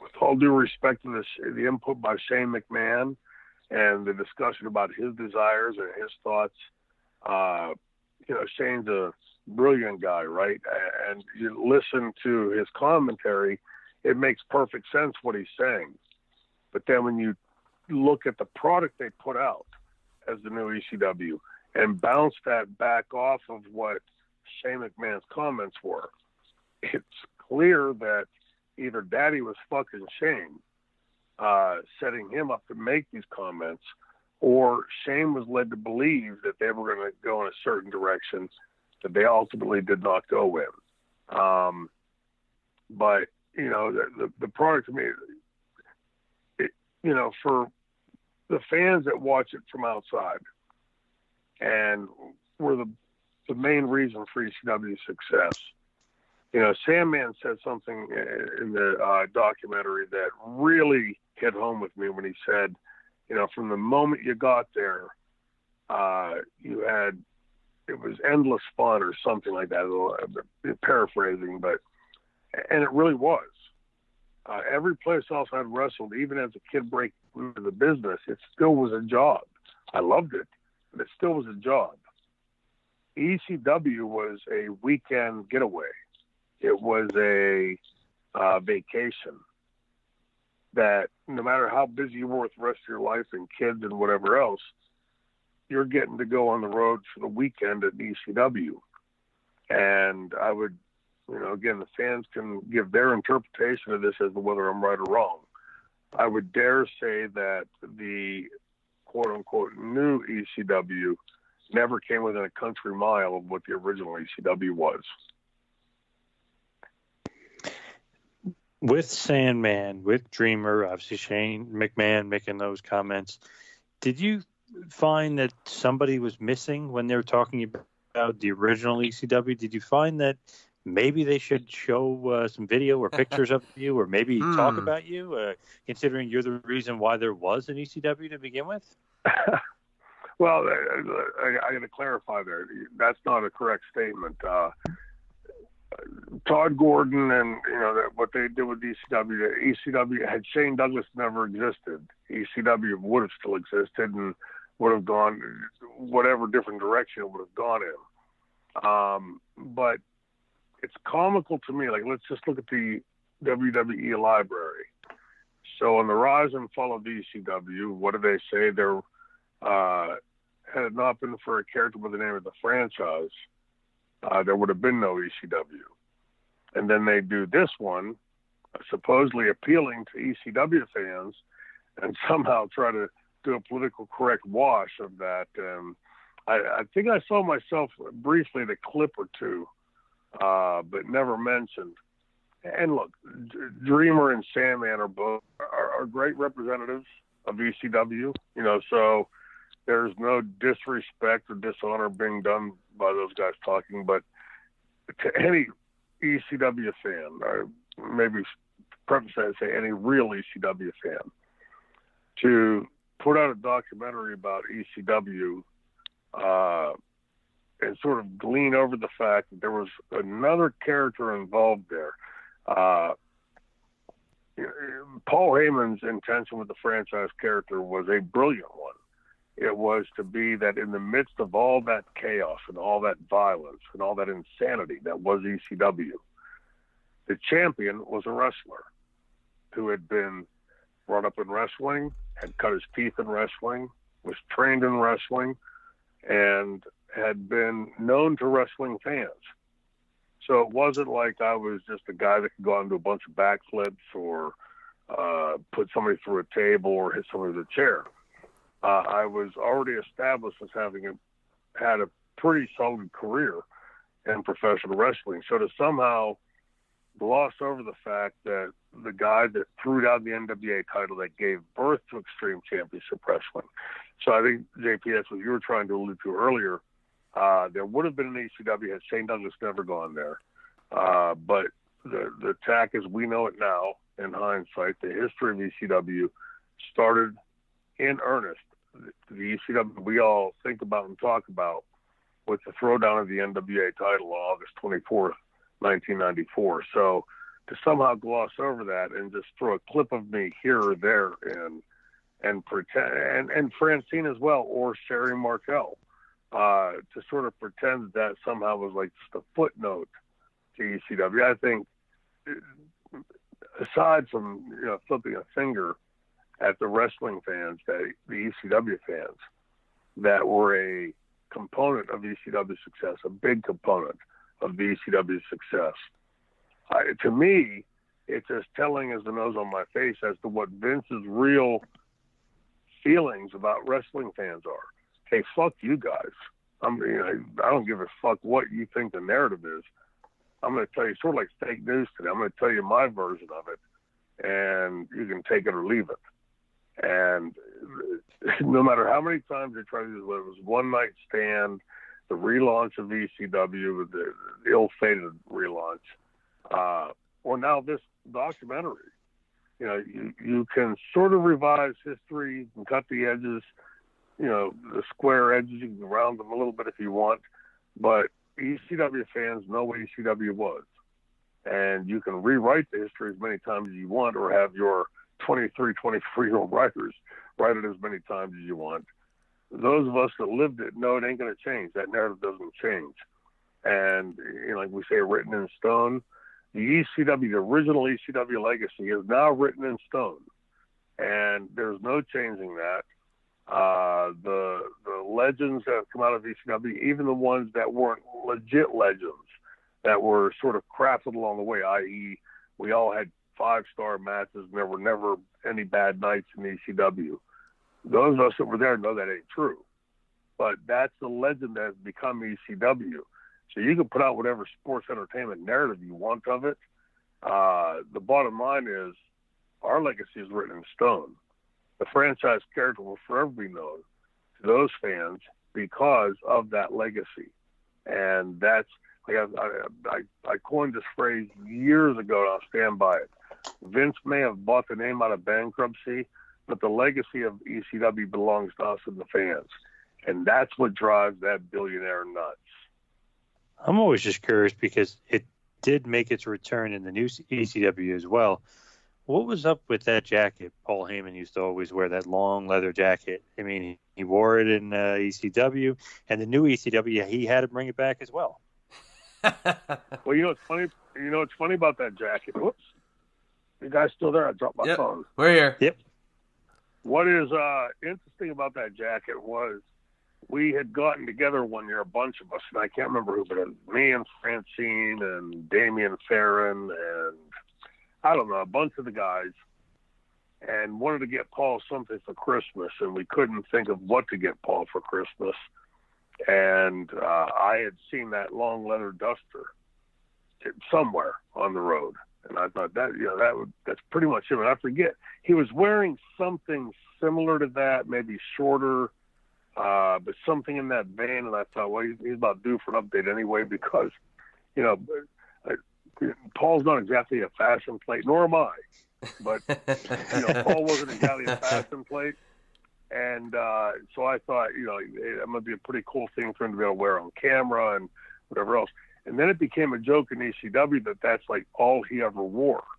with all due respect to the the input by Shane McMahon and the discussion about his desires and his thoughts. Uh, you know, Shane's a brilliant guy, right? And you listen to his commentary, it makes perfect sense what he's saying. But then when you look at the product they put out as the new ECW and bounce that back off of what Shane McMahon's comments were, it's clear that either Daddy was fucking Shane, uh, setting him up to make these comments, or Shane was led to believe that they were going to go in a certain direction that they ultimately did not go in. Um, but you know, the, the, the product to me, it, you know, for the fans that watch it from outside, and were the the main reason for ECW's success. You know, Sandman said something in the uh, documentary that really hit home with me when he said, you know, from the moment you got there, uh, you had it was endless fun or something like that. I'm paraphrasing, but and it really was. Uh, every place else I'd wrestled, even as a kid breaking into the business, it still was a job. I loved it, but it still was a job. ECW was a weekend getaway. It was a uh, vacation that no matter how busy you were with the rest of your life and kids and whatever else, you're getting to go on the road for the weekend at ECW. And I would, you know, again, the fans can give their interpretation of this as to whether I'm right or wrong. I would dare say that the quote unquote new ECW never came within a country mile of what the original ECW was. With Sandman, with Dreamer, obviously Shane McMahon making those comments, did you find that somebody was missing when they were talking about the original ECW? Did you find that maybe they should show uh, some video or pictures of you, or maybe [LAUGHS] Hmm. talk about you, uh, considering you're the reason why there was an ECW to begin with? [LAUGHS] Well, I, I, I got to clarify there. That's not a correct statement. Uh, Tod Gordon and you know that what they did with ECW. ECW had Shane Douglas never existed, ECW would have still existed and would have gone whatever different direction it would have gone in. Um, but it's comical to me. Like let's just look at the WWE library. So on the rise and fall of ECW, what do they say? They're uh, had it not been for a character by the name of the franchise, uh, there would have been no ECW. And then they do this one, supposedly appealing to ECW fans, and [LAUGHS] somehow try to do a political correct wash of that. I, I think I saw myself briefly a clip or two, uh, but never mentioned. And look, Dreamer and Sandman are both are, are great representatives of ECW. You know, so there's no disrespect or dishonor being done by those guys talking, but to any ECW fan, or maybe preface that and say any real ECW fan, to put out a documentary about ECW uh, and sort of glean over the fact that there was another character involved there. Uh, Paul Heyman's intention with the franchise character was a brilliant one it was to be that in the midst of all that chaos and all that violence and all that insanity that was ECW, the champion was a wrestler who had been brought up in wrestling, had cut his teeth in wrestling, was trained in wrestling, and had been known to wrestling fans. So it wasn't like I was just a guy that could go out and do a bunch of backflips or uh, put somebody through a table or hit somebody with a chair uh, I was already established as having a, had a pretty solid career in professional wrestling. So to somehow gloss over the fact that the guy that threw down the NWA title that gave birth to Extreme Championship Wrestling. So I think, JP, that's what you were trying to allude to earlier. Uh, there would have been an ECW had Shane Douglas never gone there. Uh, but the, the tack as we know it now, in hindsight, the history of ECW started in earnest the ECW we all think about and talk about with the throwdown of the NWA title on August 24th, 1994. So to somehow gloss over that and just throw a clip of me here or there and and pretend and, and Francine as well or Sherri Martel uh, to sort of pretend that, that somehow was like just a footnote to ECW. I think aside from you know flipping a finger at the wrestling fans, that the ECW fans, that were a component of ECW success, a big component of the ECW success. I, to me, it's as telling as the nose on my face as to what Vince's real feelings about wrestling fans are. Hey, fuck you guys. I'm, you know, I don't give a fuck what you think the narrative is. I'm going to tell you, sort of like fake news today. I'm going to tell you my version of it, and you can take it or leave it. And [LAUGHS] no matter how many times they try to do it, it was one night stand, the relaunch of ECW, the, the ill-fated relaunch, uh, or now this documentary. You know, you, you can sort of revise history, and cut the edges, you know, the square edges, you can round them a little bit if you want, but ECW fans know what ECW was. And you can rewrite the history as many times as you want or have your 23, 24 year old writers write it as many times as you want. Those of us that lived it know it ain't going to change. That narrative doesn't change. And, you know, like we say, written in stone, the ECW, the original ECW legacy is now written in stone. And there's no changing that. Uh, the the legends that have come out of ECW, even the ones that weren't legit legends, that were sort of crafted along the way, i.e., we all had five star matches and there were never any bad nights in ECW. Those of us that were there know that ain't true. But that's the legend that has become ECW. So you can put out whatever sports entertainment narrative you want of it. Uh, the bottom line is our legacy is written in stone. The franchise character will forever be known to those fans because of that legacy. And that's like I, I, I coined this phrase years ago, and I'll stand by it. Vince may have bought the name out of bankruptcy, but the legacy of ECW belongs to us and the fans, and that's what drives that billionaire nuts. I'm always just curious because it did make its return in the new ECW as well. What was up with that jacket? Paul Heyman used to always wear that long leather jacket. I mean, he, wore it in uh, ECW, and the new ECW, he had to bring it back as well. [LAUGHS] well, you know what's funny? You know what's funny about that jacket? Whoops, you guys still there? I dropped my yep. phone. We're here. Yep. What is uh, interesting about that jacket was we had gotten together one year, a bunch of us, and I can't remember who, but it was me and Francine and Damien Farron and I don't know, a bunch of the guys, and wanted to get Paul something for Christmas, and we couldn't think of what to get Paul for Christmas. And uh, I had seen that long leather duster somewhere on the road, and I thought that you know that would that's pretty much him. And I forget he was wearing something similar to that, maybe shorter, uh, but something in that vein. And I thought, well, he's, he's about due for an update anyway because you know Paul's not exactly a fashion plate, nor am I. But you know, Paul wasn't exactly a fashion plate, and uh, so I thought, you know, it, might be a pretty cool thing for him to be able to wear on camera and whatever else. And then it became a joke in ECW that that's like all he ever wore. [LAUGHS]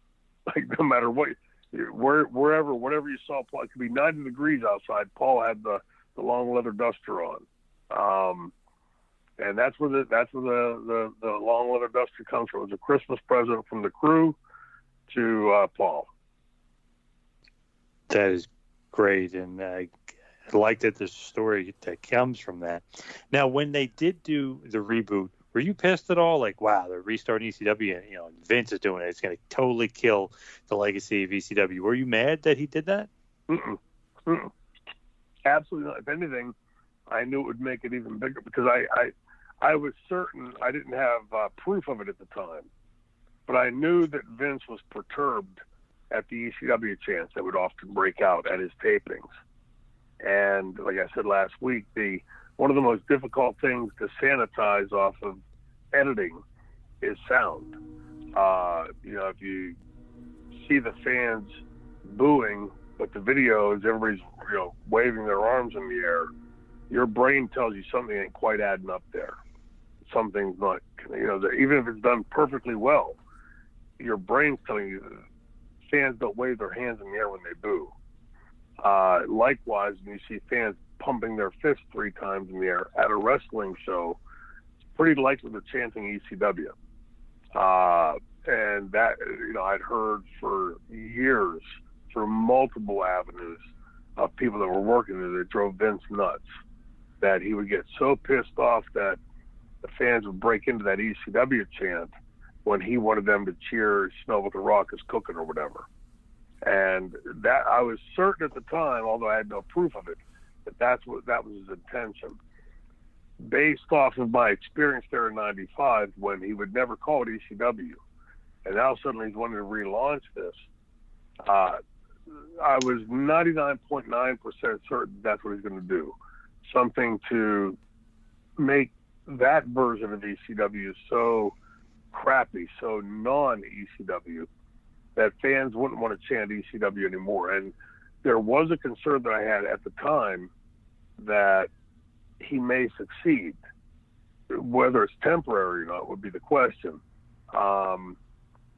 Like no matter what, where wherever whatever you saw, Paul, it could be 90 degrees outside. Paul had the the long leather duster on. Um, and that's where the that's where the the, the long leather duster comes from. It was a Christmas present from the crew to uh, Paul. That is great, and I like that the story that comes from that. Now, when they did do the reboot, were you pissed at all? Like, wow, they're restarting ECW, and you know Vince is doing it. It's going to totally kill the legacy of ECW. Were you mad that he did that? Mm-mm. Mm-mm. Absolutely not. If anything, I knew it would make it even bigger because I, I I was certain I didn't have uh, proof of it at the time, but I knew that Vince was perturbed at the ECW chants that would often break out at his tapings. And like I said last week, the one of the most difficult things to sanitize off of editing is sound. Uh, you know, if you see the fans booing, but the video is everybody's you know waving their arms in the air, your brain tells you something ain't quite adding up there something's not, you know, even if it's done perfectly well, your brain's telling you fans don't wave their hands in the air when they boo. Uh, likewise, when you see fans pumping their fist three times in the air at a wrestling show, it's pretty likely they're chanting ECW. Uh, and that, you know, I'd heard for years through multiple avenues of people that were working there that drove Vince nuts. That he would get so pissed off that the fans would break into that ECW chant when he wanted them to cheer "Smell what the Rock is cooking" or whatever. And that I was certain at the time, although I had no proof of it, that that's what that was his intention. Based off of my experience there in '95, when he would never call it ECW, and now suddenly he's wanting to relaunch this. Uh, I was 99.9% certain that's what he's going to do. Something to make that version of ECW so crappy, so non ECW, that fans wouldn't want to chant ECW anymore. And there was a concern that I had at the time that he may succeed. Whether it's temporary or not would be the question. Um,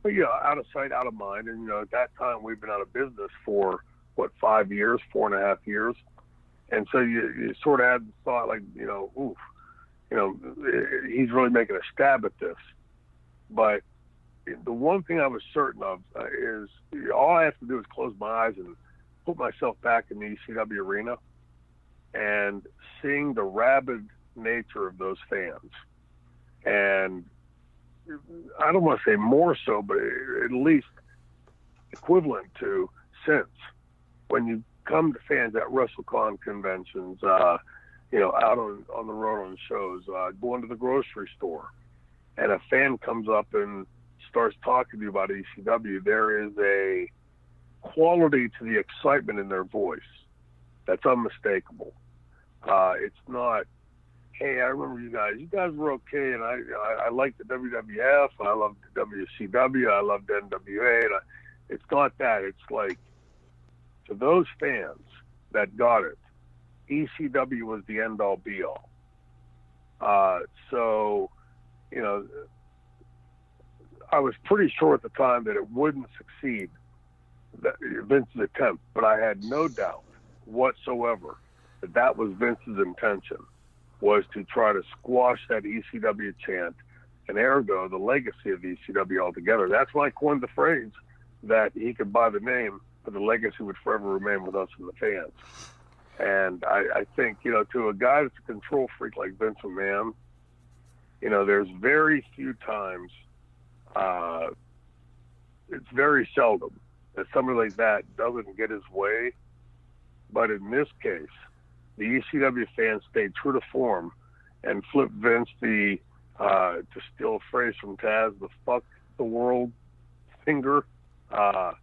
but yeah, out of sight, out of mind. And you know, at that time we've been out of business for what five years, four and a half years, and so you, you sort of had the thought like, you know, oof, you know, he's really making a stab at this. But the one thing I was certain of uh, is all I have to do is close my eyes and put myself back in the ECW arena, and seeing the rabid nature of those fans, and I don't want to say more so, but at least equivalent to since when you come to fans at WrestleCon conventions, uh, you know, out on, on the road on shows, uh, going to the grocery store, and a fan comes up and starts talking to you about ECW, there is a quality to the excitement in their voice that's unmistakable. Uh, it's not, hey, I remember you guys. You guys were okay, and I I, I like the WWF. I love the WCW. I loved NWA. And I, it's not that. It's like to those fans that got it, ECW was the end all be all. Uh, so, you know, I was pretty sure at the time that it wouldn't succeed, Vince's attempt, but I had no doubt whatsoever that that was Vince's intention, was to try to squash that ECW chant and ergo the legacy of ECW altogether. That's why I coined the phrase that he could buy the name, but the legacy would forever remain with us and the fans. And I, I think, you know, to a guy that's a control freak like Vince McMahon, you know, there's very few times, uh, it's very seldom that somebody like that doesn't get his way. But in this case, the ECW fans stayed true to form and flipped Vince the, uh, to steal a phrase from Taz, the fuck the world finger. Uh,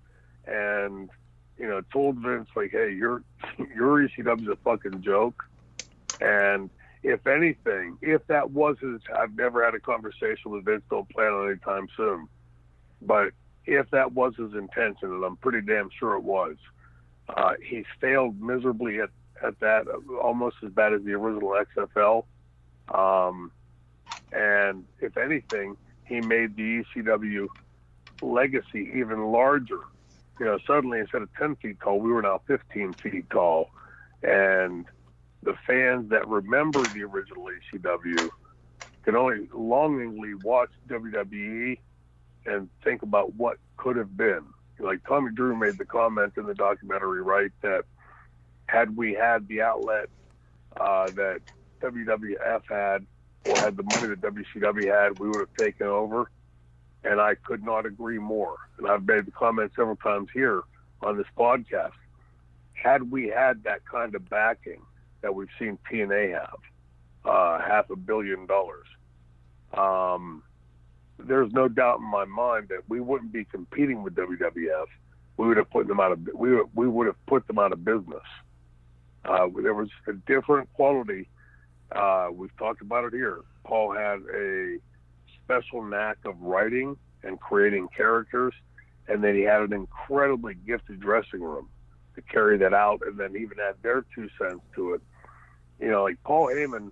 and you know, told Vince like, "Hey, your [LAUGHS] your ECW's a fucking joke," and if anything, if that was his, I've never had a conversation with Vince. Don't plan on any time soon, but if that was his intention, and I'm pretty damn sure it was, uh, he failed miserably at at that, almost as bad as the original XFL. Um, and if anything, he made the ECW legacy even larger you know, suddenly instead of 10 feet tall, we were now 15 feet tall. And the fans that remember the original ECW can only longingly watch WWE and think about what could have been. Like Tommy Dreamer made the comment in the documentary, right, that had we had the outlet uh, that WWF had or had the money that WCW had, we would have taken over and I could not agree more. And I've made the comment several times here on this podcast. Had we had that kind of backing that we've seen TNA have, uh, half a billion dollars, um, there's no doubt in my mind that we wouldn't be competing with WWF. We would have put them out of we would, we would have put them out of business. Uh, there was a different quality. Uh, we've talked about it here. Paul had a special knack of writing and creating characters, and then he had an incredibly gifted dressing room to carry that out, and then even add their two cents to it. You know, like Paul Heyman,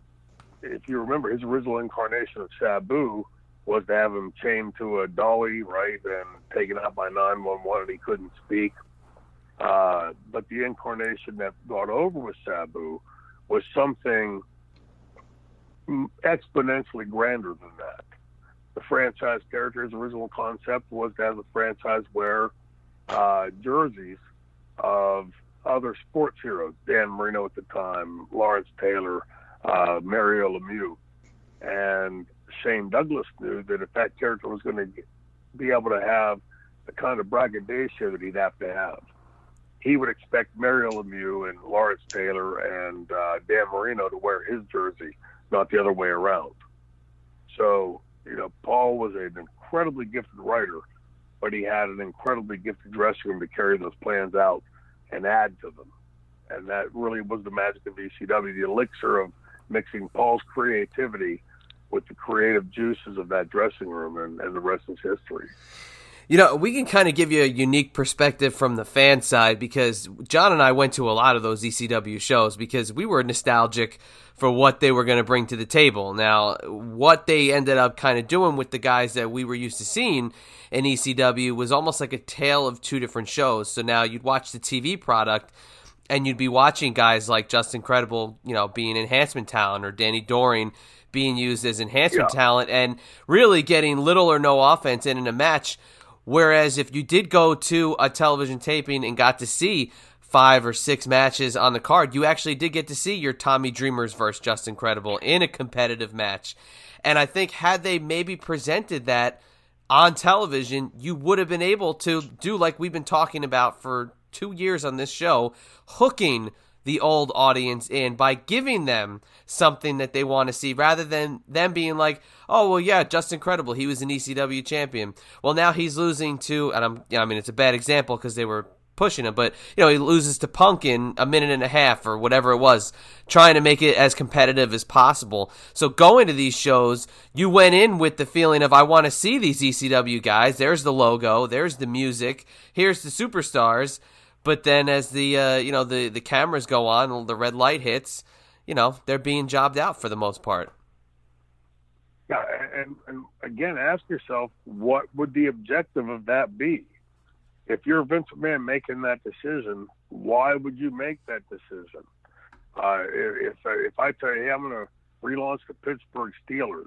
if you remember, his original incarnation of Sabu was to have him chained to a dolly, right, and taken out by 911, and he couldn't speak. Uh, but the incarnation that got over with Sabu was something exponentially grander than that the franchise character's original concept was to have the franchise wear uh, jerseys of other sports heroes, Dan Marino at the time, Lawrence Taylor, uh, Mario Lemieux. And Shane Douglas knew that if that character was going to be able to have the kind of braggadocio that he'd have to have, he would expect Mario Lemieux and Lawrence Taylor and uh, Dan Marino to wear his jersey, not the other way around. So you know, Paul was an incredibly gifted writer, but he had an incredibly gifted dressing room to carry those plans out and add to them. And that really was the magic of ECW, the elixir of mixing Paul's creativity with the creative juices of that dressing room, and, and the rest is history. You know, we can kind of give you a unique perspective from the fan side because John and I went to a lot of those ECW shows because we were nostalgic for what they were going to bring to the table. Now, what they ended up kind of doing with the guys that we were used to seeing in ECW was almost like a tale of two different shows. So now you'd watch the TV product and you'd be watching guys like Justin Credible, you know, being enhancement talent or Danny Doring being used as enhancement yeah. talent and really getting little or no offense in, in a match Whereas if you did go to a television taping and got to see five or six matches on the card, you actually did get to see your Tommy Dreamers versus Justin Credible in a competitive match. And I think had they maybe presented that on television, you would have been able to do like we've been talking about for two years on this show, hooking the old audience in by giving them something that they want to see rather than them being like, oh, well, yeah, Justin Credible. he was an ECW champion. Well, now he's losing to, and I'm, you know, I mean, it's a bad example because they were pushing him, but you know he loses to Punk in a minute and a half or whatever it was, trying to make it as competitive as possible. So going to these shows, you went in with the feeling of I want to see these ECW guys. There's the logo, there's the music, here's the superstars. But then as the uh, you know the the cameras go on, and the red light hits, you know they're being jobbed out for the most part. Yeah, and, and again, ask yourself, what would the objective of that be? if you're Vince McMahon making that decision, why would you make that decision? Uh, if if I tell you, hey, I'm going to relaunch the Pittsburgh Steelers,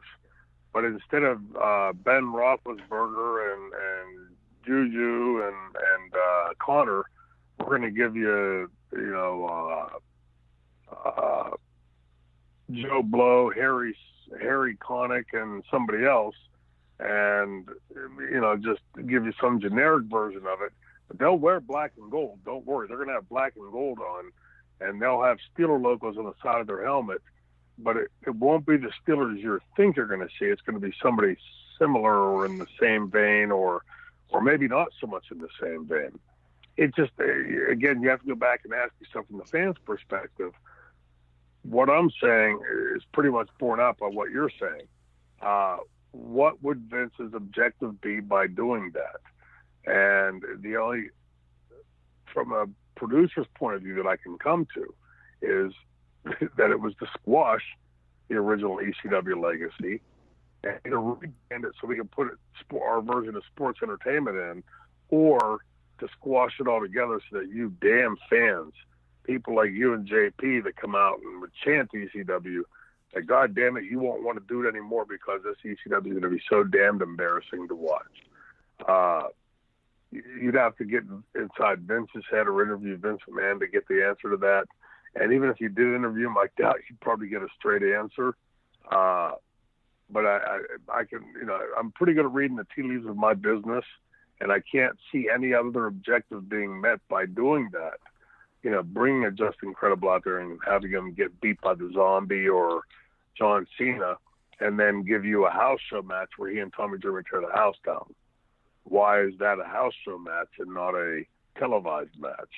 but instead of uh, Ben Roethlisberger and and Juju and and uh, Conner, we're going to give you you know uh, uh, Joe Blow, Harry Harry Connick, and somebody else and you know just give you some generic version of it. But they'll wear black and gold. Don't worry, they're going to have black and gold on, and they'll have Steeler logos on the side of their helmet. But it, it won't be the Steelers you think you're going to see. It's going to be somebody similar or in the same vein, or or maybe not so much in the same vein. It just again, you have to go back and ask yourself from the fans' perspective. What I'm saying is pretty much borne out by what you're saying. Uh, what would Vince's objective be by doing that? And the only, from a producer's point of view, that I can come to is [LAUGHS] that it was to squash the original ECW legacy and to rebrand it so we can put it, our version of sports entertainment in, or to squash it all together so that you damn fans, people like you and JP that come out and chant ECW, that God damn it, you won't want to do it anymore because this ECW is going to be so damned embarrassing to watch. Uh, you'd have to get inside Vince's head or interview Vince McMahon to get the answer to that. And even if you did interview him, I doubt you'd probably get a straight answer. Uh, but I, I, I can, you know, I'm pretty good at reading the tea leaves of my business, and I can't see any other objective being met by doing that. You know, bringing a Justin Credible out there and having him get beat by the zombie or John Cena, and then give you a house show match where he and Tommy Dreamer tear the house down. Why is that a house show match and not a televised match?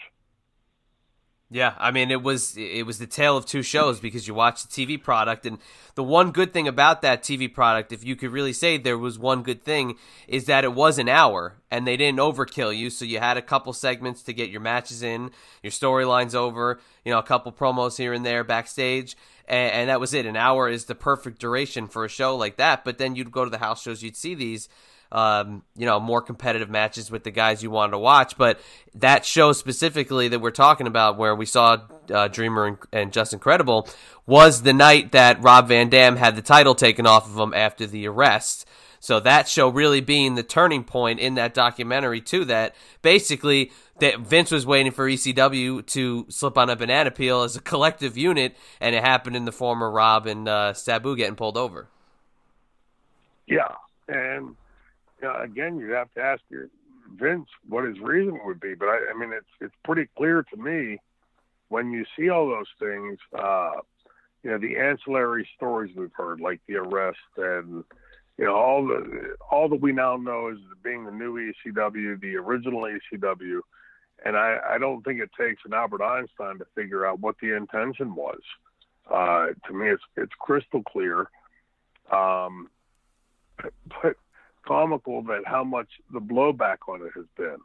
Yeah, I mean it was it was the tale of two shows because you watch the TV product and the one good thing about that TV product, if you could really say there was one good thing, is that it was an hour and they didn't overkill you, so you had a couple segments to get your matches in, your storylines over, you know, a couple promos here and there backstage, and, and that was it. An hour is the perfect duration for a show like that. But then you'd go to the house shows, you'd see these um, you know, more competitive matches with the guys you wanted to watch. But that show specifically that we're talking about, where we saw uh, Dreamer and, and Justin Credible, was the night that Rob Van Dam had the title taken off of him after the arrest. So that show really being the turning point in that documentary too. That basically that Vince was waiting for ECW to slip on a banana peel as a collective unit, and it happened in the former Rob and uh, Sabu getting pulled over. Yeah, and uh, again, you have to ask your Vince what his reason would be. But I, I mean, it's it's pretty clear to me when you see all those things. Uh, you know, the ancillary stories we've heard, like the arrest and you know all the all that we now know is being the new ECW, the original ECW. And I, I don't think it takes an Albert Einstein to figure out what the intention was. Uh, to me, it's it's crystal clear. Um, but comical that how much the blowback on it has been.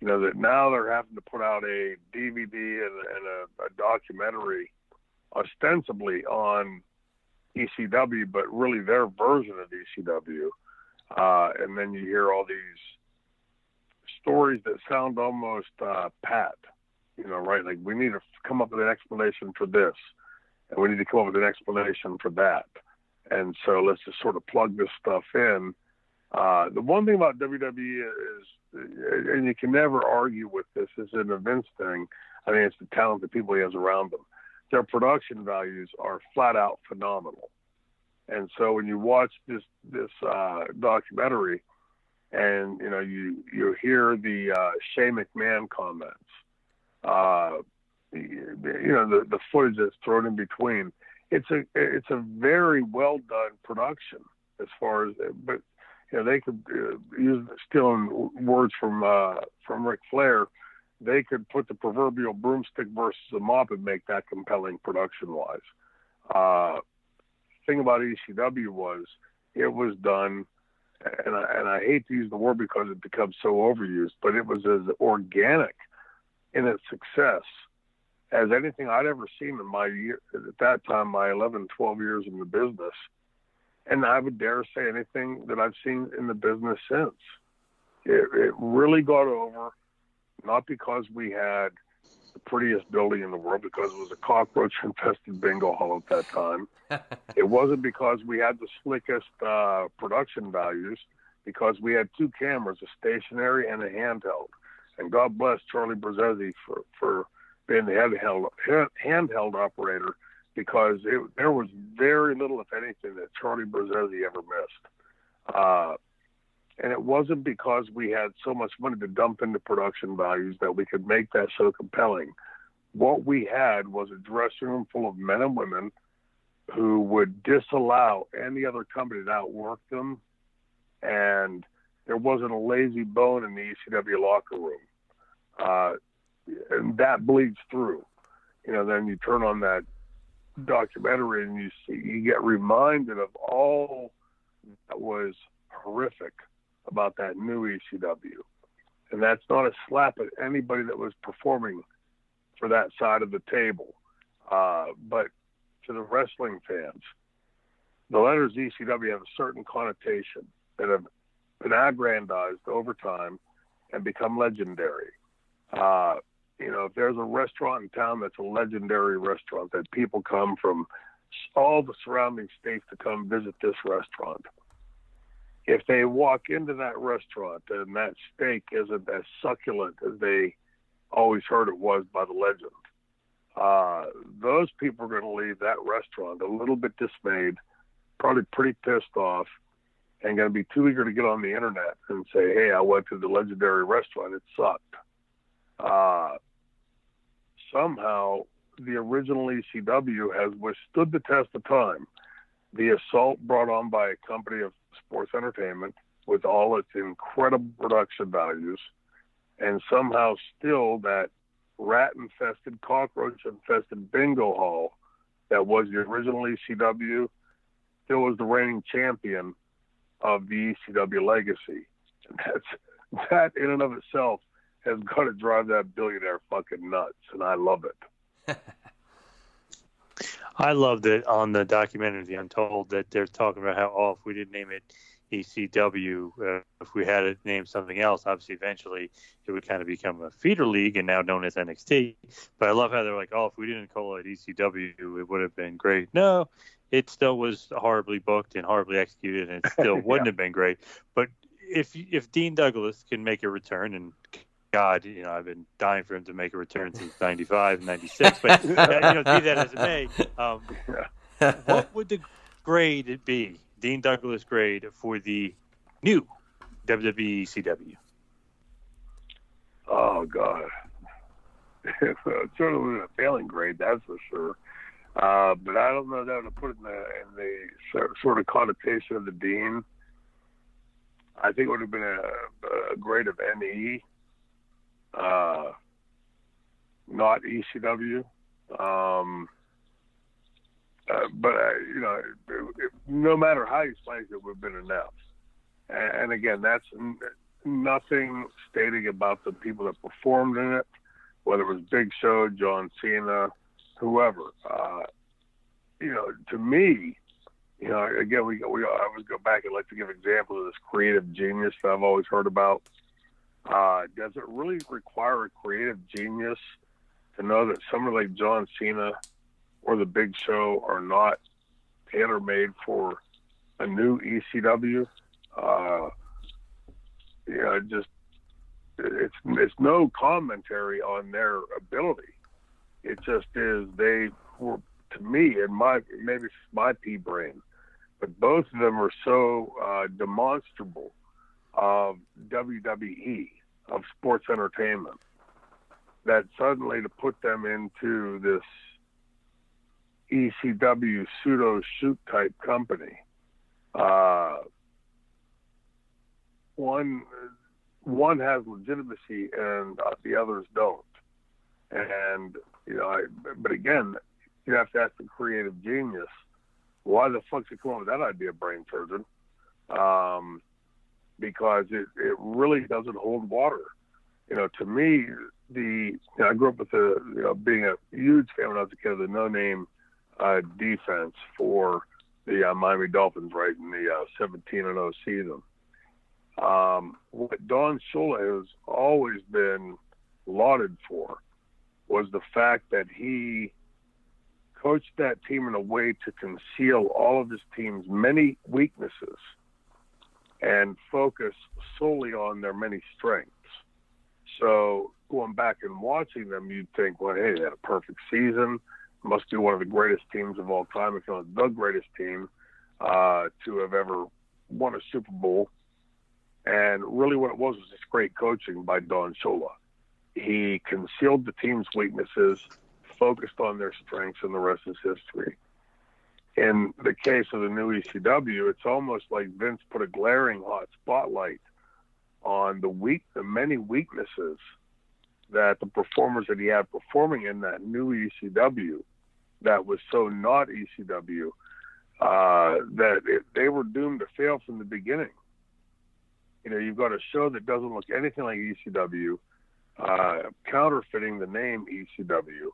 You know that now they're having to put out a DVD and, and a, a documentary, ostensibly on ECW, but really their version of ECW. Uh, and then you hear all these stories that sound almost uh, pat, you know, right? Like we need to come up with an explanation for this, and we need to come up with an explanation for that. And so let's just sort of plug this stuff in uh, the one thing about WWE is, and you can never argue with this, is an events thing. I mean, it's the talent that people he has around them. Their production values are flat out phenomenal. And so when you watch this this uh, documentary, and you know you you hear the uh, McMahon comments, uh, you know the the footage that's thrown in between. It's a it's a very well done production as far as but you know they could uh, use stealing words from uh, from Ric Flair. They could put the proverbial broomstick versus a mop and make that compelling production wise. Uh, thing about ECW was it was done, and I, and I hate to use the word because it becomes so overused, but it was as organic in its success as anything I'd ever seen in my year at that time, my 11, 12 years in the business. And I would dare say anything that I've seen in the business since. It, it really got over, not because we had the prettiest building in the world, because it was a cockroach infested bingo hall at that time. [LAUGHS] it wasn't because we had the slickest uh, production values, because we had two cameras, a stationary and a handheld. And God bless Charlie Brzezzi for, for being the handheld, handheld operator because it, there was very little, if anything, that Charlie Brzezzi ever missed. Uh, and it wasn't because we had so much money to dump into production values that we could make that so compelling. What we had was a dressing room full of men and women who would disallow any other company to outwork them. And there wasn't a lazy bone in the ECW locker room. Uh, and that bleeds through. You know, then you turn on that documentary and you see you get reminded of all that was horrific about that new ECW. And that's not a slap at anybody that was performing for that side of the table. Uh, but to the wrestling fans, the letters ECW have a certain connotation that have been aggrandized over time and become legendary. Uh, you know, if there's a restaurant in town that's a legendary restaurant that people come from all the surrounding states to come visit this restaurant, if they walk into that restaurant and that steak isn't as succulent as they always heard it was by the legend, uh, those people are going to leave that restaurant a little bit dismayed, probably pretty pissed off, and going to be too eager to get on the internet and say, "Hey, I went to the legendary restaurant; it sucked." Uh, somehow the original ECW has withstood the test of time. The assault brought on by a company of sports entertainment with all its incredible production values, and somehow still that rat infested, cockroach infested bingo hall that was the original ECW still was the reigning champion of the ECW legacy. And [LAUGHS] that's that in and of itself has got to drive that billionaire fucking nuts, and I love it. [LAUGHS] I loved it on the documentary The Untold that they're talking about how, oh, if we didn't name it ECW, uh, if we had it named something else, obviously eventually it would kind of become a feeder league and now known as NXT. But I love how they're like, oh, if we didn't call it ECW, it would have been great. No, it still was horribly booked and horribly executed, and it still [LAUGHS] wouldn't have been great. But if if Dean Douglas can make a return and God, you know, I've been dying for him to make a return since '95, '96. But uh, you know, be that as it may, um, what would the grade be, Dean Douglas grade for the new WWE CW? Oh God, [LAUGHS] it's certainly a failing grade, that's for sure. Uh, but I don't know that to put it in the, in the sort of connotation of the dean. I think it would have been a, a grade of NE uh, not ECW. Um, uh, but uh, you know, it, it, no matter how you slice it, would have been enough. And, and again, that's n- nothing stating about the people that performed in it, whether it was Big Show, John Cena, whoever. Uh, you know, to me, you know, again, we we I always go back and like to give examples of this creative genius that I've always heard about. Uh, does it really require a creative genius to know that someone like John Cena or the Big Show are not tailor made for a new ECW? Uh, just it's it's no commentary on their ability. It just is. They were to me, and my maybe it's my pea brain, but both of them are so uh, demonstrable of WWE of sports entertainment that suddenly to put them into this ECW pseudo shoot type company. Uh, one one has legitimacy and uh, the others don't. And you know, I, but again, you have to ask the creative genius, why the fuck's he come up with that idea, brain surgeon? Um, because it it really doesn't hold water. You know, to me, the you know, I grew up with the you know being a huge fan when I was a kid of the no name uh, defense for the uh, Miami Dolphins, right in the uh, 17 and 0 season. Um, what Don Shula has always been lauded for was the fact that he coached that team in a way to conceal all of his team's many weaknesses and focus solely on their many strengths. So going back and watching them, you'd think, well, hey, they had a perfect season. Must be one of the greatest teams of all time, if not the greatest team uh, to have ever won a Super Bowl. And really, what it was was just great coaching by Don Shula. He concealed the team's weaknesses, focused on their strengths, and the rest is history. In the case of the new ECW, it's almost like Vince put a glaring hot spotlight on the weak, the many weaknesses that the performers that he had performing in that new ECW, that was so not ECW, uh, that it, they were doomed to fail from the beginning. You know, you've got a show that doesn't look anything like ECW, uh, counterfeiting the name ECW,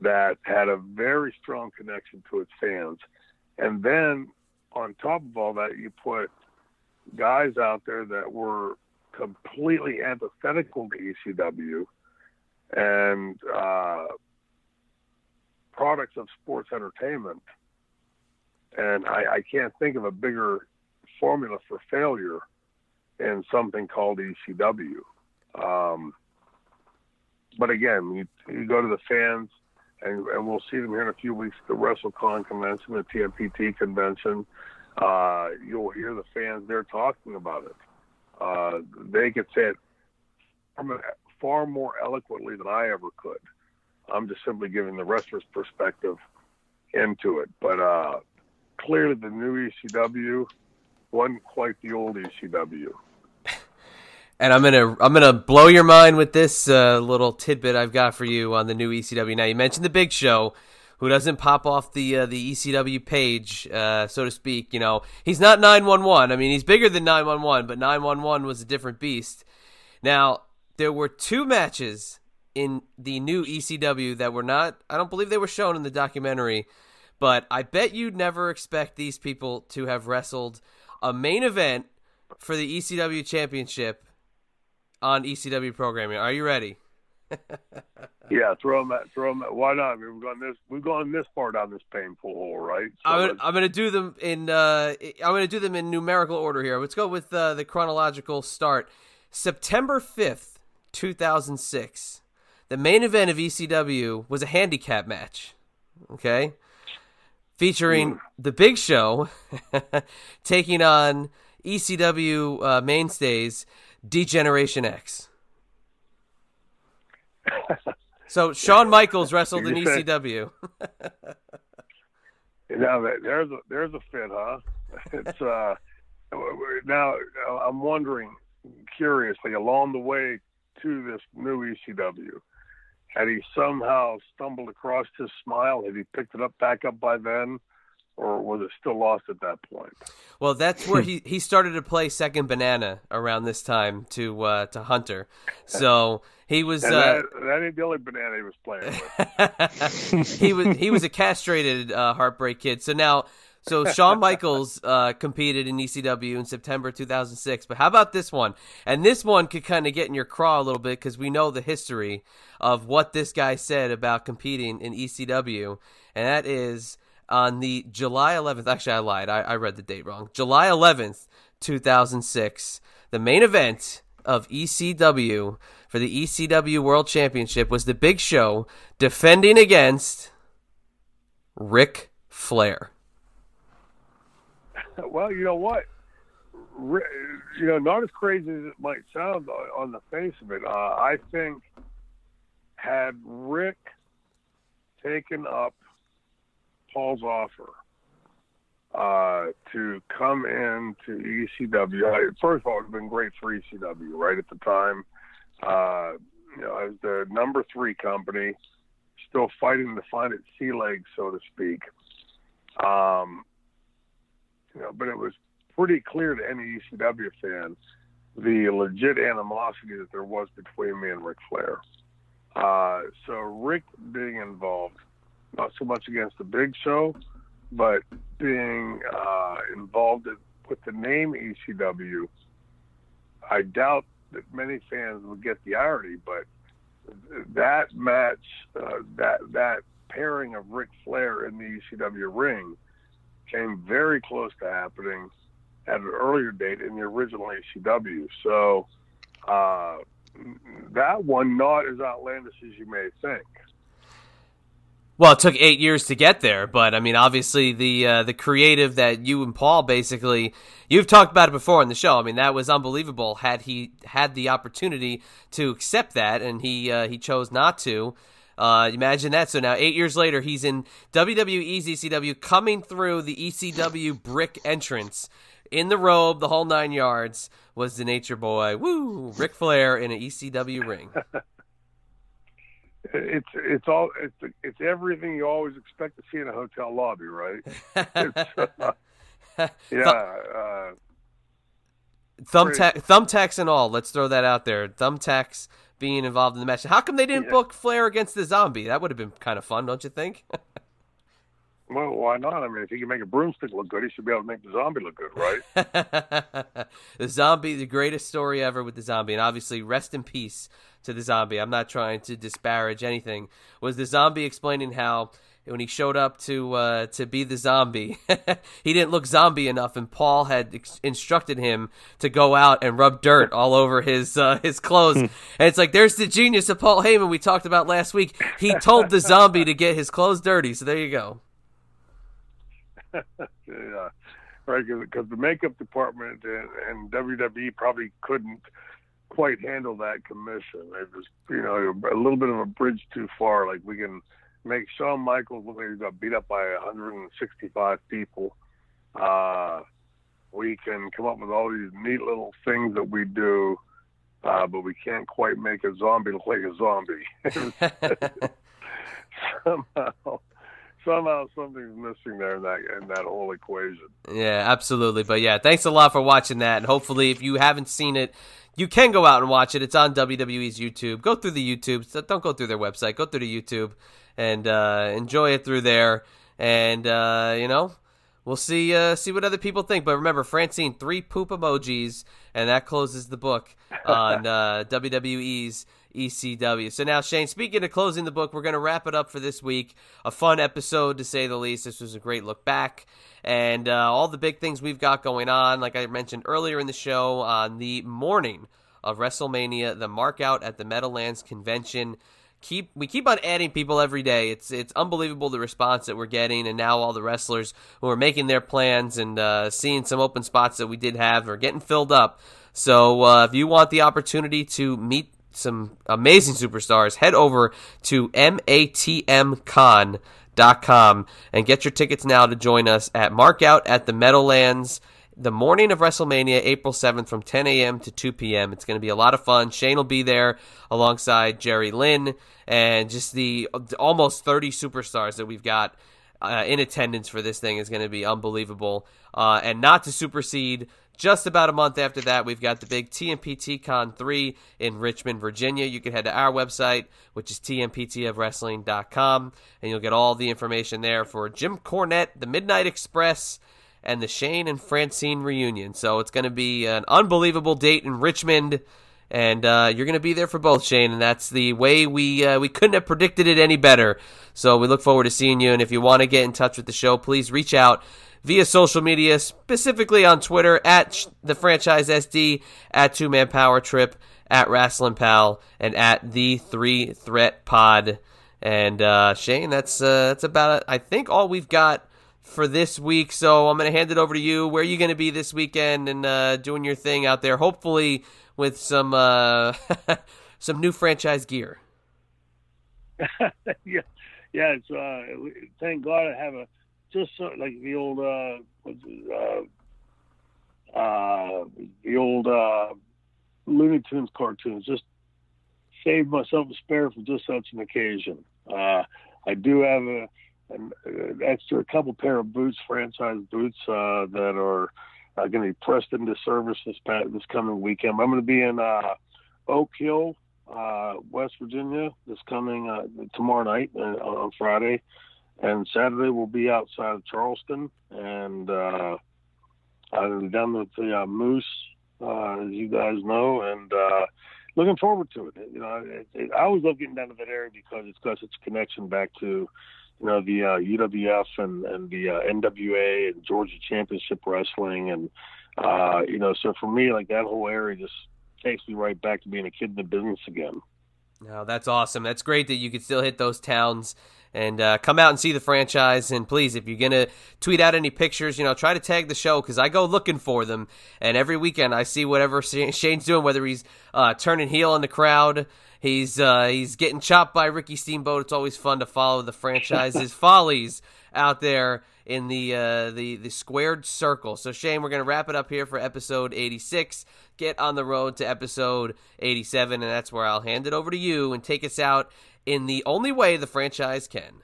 that had a very strong connection to its fans. And then on top of all that, you put guys out there that were completely antithetical to ECW and uh, products of sports entertainment. And I, I can't think of a bigger formula for failure in something called ECW. Um, but again, you, you go to the fans, and, and we'll see them here in a few weeks at the WrestleCon convention, the TMPT convention. Uh, you'll hear the fans there talking about it. Uh, they could say it far more eloquently than I ever could. I'm just simply giving the wrestler's perspective into it. But uh, clearly, the new ECW wasn't quite the old ECW. And I'm gonna I'm gonna blow your mind with this uh, little tidbit I've got for you on the new ECW. Now you mentioned the Big Show, who doesn't pop off the uh, the ECW page, uh, so to speak. You know he's not 911. I mean he's bigger than 911, but 911 was a different beast. Now there were two matches in the new ECW that were not. I don't believe they were shown in the documentary, but I bet you'd never expect these people to have wrestled a main event for the ECW championship on ECW programming. Are you ready? [LAUGHS] yeah, throw them at, throw them at, why not? I mean, we've gone this, we've gone this far down this painful hole, right? So I'm, gonna, I'm gonna do them in, uh, I'm gonna do them in numerical order here. Let's go with uh, the chronological start. September 5th, 2006. The main event of ECW was a handicap match. Okay, featuring mm. the Big Show [LAUGHS] taking on ECW uh, mainstays D-Generation X. [LAUGHS] so Shawn Michaels wrestled in ECW. [LAUGHS] now there's a there's a fit, huh? It's uh now I'm wondering curiously along the way to this new ECW, had he somehow stumbled across his smile? Had he picked it up back up by then? Or was it still lost at that point? Well, that's where he, he started to play second banana around this time to uh, to Hunter. So he was uh, that, that, ain't the only banana he was playing with. [LAUGHS] he was he was a castrated uh, heartbreak kid. So now. So Shawn Michaels uh, competed in ECW in September 2006. But how about this one? And this one could kind of get in your craw a little bit because we know the history of what this guy said about competing in ECW, and that is on the July 11th. Actually, I lied. I, I read the date wrong. July 11th, 2006. The main event of ECW for the ECW World Championship was the Big Show defending against Ric Flair. Well, you know what? You know, not as crazy as it might sound on- on the face of it. Uh, I think had Ric taken up Paul's offer uh, to come in to ECW, first of all, it would have been great for ECW right at the time. Uh, you know, as the number three company, still fighting to find its sea legs, so to speak. Um, you know, but it was pretty clear to any ECW fan the legit animosity that there was between me and Ric Flair. Uh, so Ric being involved, not so much against the Big Show, but being uh, involved with the name ECW, I doubt that many fans would get the irony, but that match, uh, that that pairing of Ric Flair in the ECW ring came very close to happening at an earlier date in the original ECW. So uh, that one not as outlandish as you may think. Well, it took eight years to get there, but I mean, obviously the uh, the creative that you and Paul basically you've talked about it before in the show. I mean, that was unbelievable. Had he had the opportunity to accept that, and he uh, he chose not to. Uh, imagine that. So now, eight years later, he's in WWE ECW, coming through the ECW brick entrance in the robe, the whole nine yards. Was the Nature Boy? Woo! Ric Flair in an ECW ring. [LAUGHS] It's it's all it's it's everything you always expect to see in a hotel lobby, right? [LAUGHS] Uh, yeah. Uh, Thumbtack, thumbtacks and all. Let's throw that out there. Thumbtacks being involved in the match. How come they didn't Yeah. book Flair against the Zombie? That would have been kind of fun, don't you think? [LAUGHS] well, why not? I mean, if he can make a broomstick look good, he should be able to make the zombie look good, right? [LAUGHS] the Zombie, the greatest story ever with the Zombie, and obviously rest in peace to the Zombie. I'm not trying to disparage anything. Was the Zombie explaining how when he showed up to uh, to be the zombie, [LAUGHS] he didn't look zombie enough, and Paul had ex- instructed him to go out and rub dirt all over his uh, his clothes. and it's like there's the genius of Paul Heyman we talked about last week. He told the zombie to get his clothes dirty. So there you go. [LAUGHS] yeah, right. Because the makeup department and, and WWE probably couldn't quite handle that commission. It was, you know, a little bit of a bridge too far. Like we can make Shawn Michaels look like he got beat up by 165 people. Uh, we can come up with all these neat little things that we do, uh, but we can't quite make a zombie look like a zombie. [LAUGHS] [LAUGHS] somehow, somehow something's missing there in that in that whole equation. Yeah, absolutely. But yeah, thanks a lot for watching that. And hopefully, if you haven't seen it, you can go out and watch it. It's on WWE's YouTube. Go through the YouTube. So Don't go through their website. Go through the YouTube and uh, enjoy it through there. And uh, you know, we'll see uh, see what other people think. But remember, Francine, three poop emojis, and that closes the book [LAUGHS] on uh, WWE's ECW. So now, Shane, speaking of closing the book, we're going to wrap it up for this week. A fun episode, to say the least. This was a great look back. And uh, all the big things we've got going on, like I mentioned earlier in the show, on the morning of WrestleMania, the mark out at the Meadowlands Convention. Keep we keep on adding people every day. It's it's unbelievable the response that we're getting, and now all the wrestlers who are making their plans and uh, seeing some open spots that we did have are getting filled up. So uh, if you want the opportunity to meet some amazing superstars, head over to matmcon.com and get your tickets now to join us at Markout at the Meadowlands the morning of WrestleMania, April 7th from 10 a.m. to 2 p.m. It's going to be a lot of fun. Shane will be there alongside Jerry Lynn and just the almost 30 superstars that we've got uh, in attendance for this thing is going to be unbelievable. Uh, and not to supersede, just about a month after that, we've got the big TMPT Con 3 in Richmond, Virginia. You can head to our website, which is tmptofwrestling.com, and you'll get all the information there for Jim Cornette, the Midnight Express, and the Shane and Francine reunion. So it's going to be an unbelievable date in Richmond, and uh, you're going to be there for both, Shane. And that's the way we uh, we couldn't have predicted it any better. So we look forward to seeing you. And if you want to get in touch with the show, please reach out via social media, specifically on Twitter at the franchise SD, at Two Man Power Trip, at Wrestling Pal, and at the Three Threat Pod. And uh, Shane, that's uh, that's about it. I think all we've got for this week. So I'm going to hand it over to you. Where are you going to be this weekend and uh, doing your thing out there? Hopefully with some uh, [LAUGHS] some new franchise gear. [LAUGHS] yeah, yeah. It's uh, thank God I have a just so, like the old uh, uh, uh, the old uh, Looney Tunes cartoons. Just saved myself a spare for just such an occasion. Uh, I do have a an, an extra couple pair of boots, franchise boots uh, that are uh, going to be pressed into service this this coming weekend. I'm going to be in uh, Oak Hill, uh, West Virginia, this coming uh, tomorrow night uh, on Friday, and Saturday we'll be outside of Charleston and uh, I'm down with the uh, Moose, uh, as you guys know, and uh, looking forward to it. You know, it, it, I always love getting down to that area because it's got such a connection back to you know the uh, UWF and and the uh, NWA and Georgia Championship Wrestling, and uh, you know, so for me, like that whole area just takes me right back to being a kid in the business again. No, that's awesome. That's great that you could still hit those towns and uh, come out and see the franchise. And please, if you're gonna tweet out any pictures, you know, try to tag the show because I go looking for them. And every weekend I see whatever Shane's doing, whether he's uh, turning heel in the crowd, he's uh, he's getting chopped by Ricky Steamboat. It's always fun to follow the franchise's [LAUGHS] follies out there in the uh, the the squared circle. So Shane, we're gonna wrap it up here for episode 86. Get on the road to episode 87, and that's where I'll hand it over to you and take us out in the only way the franchise can.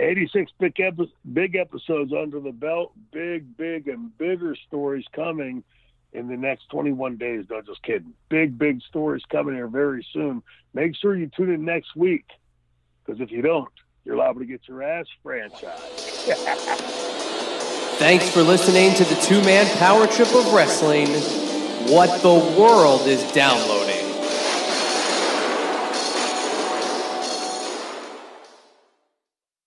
86 big, epi- big episodes under the belt, big, big, and bigger stories coming in the next 21 days. No, just kidding. Big, big stories coming here very soon. Make sure you tune in next week because if you don't, you're liable to get your ass franchised. [LAUGHS] Thanks for listening to the two man power trip of wrestling. What the world is downloading.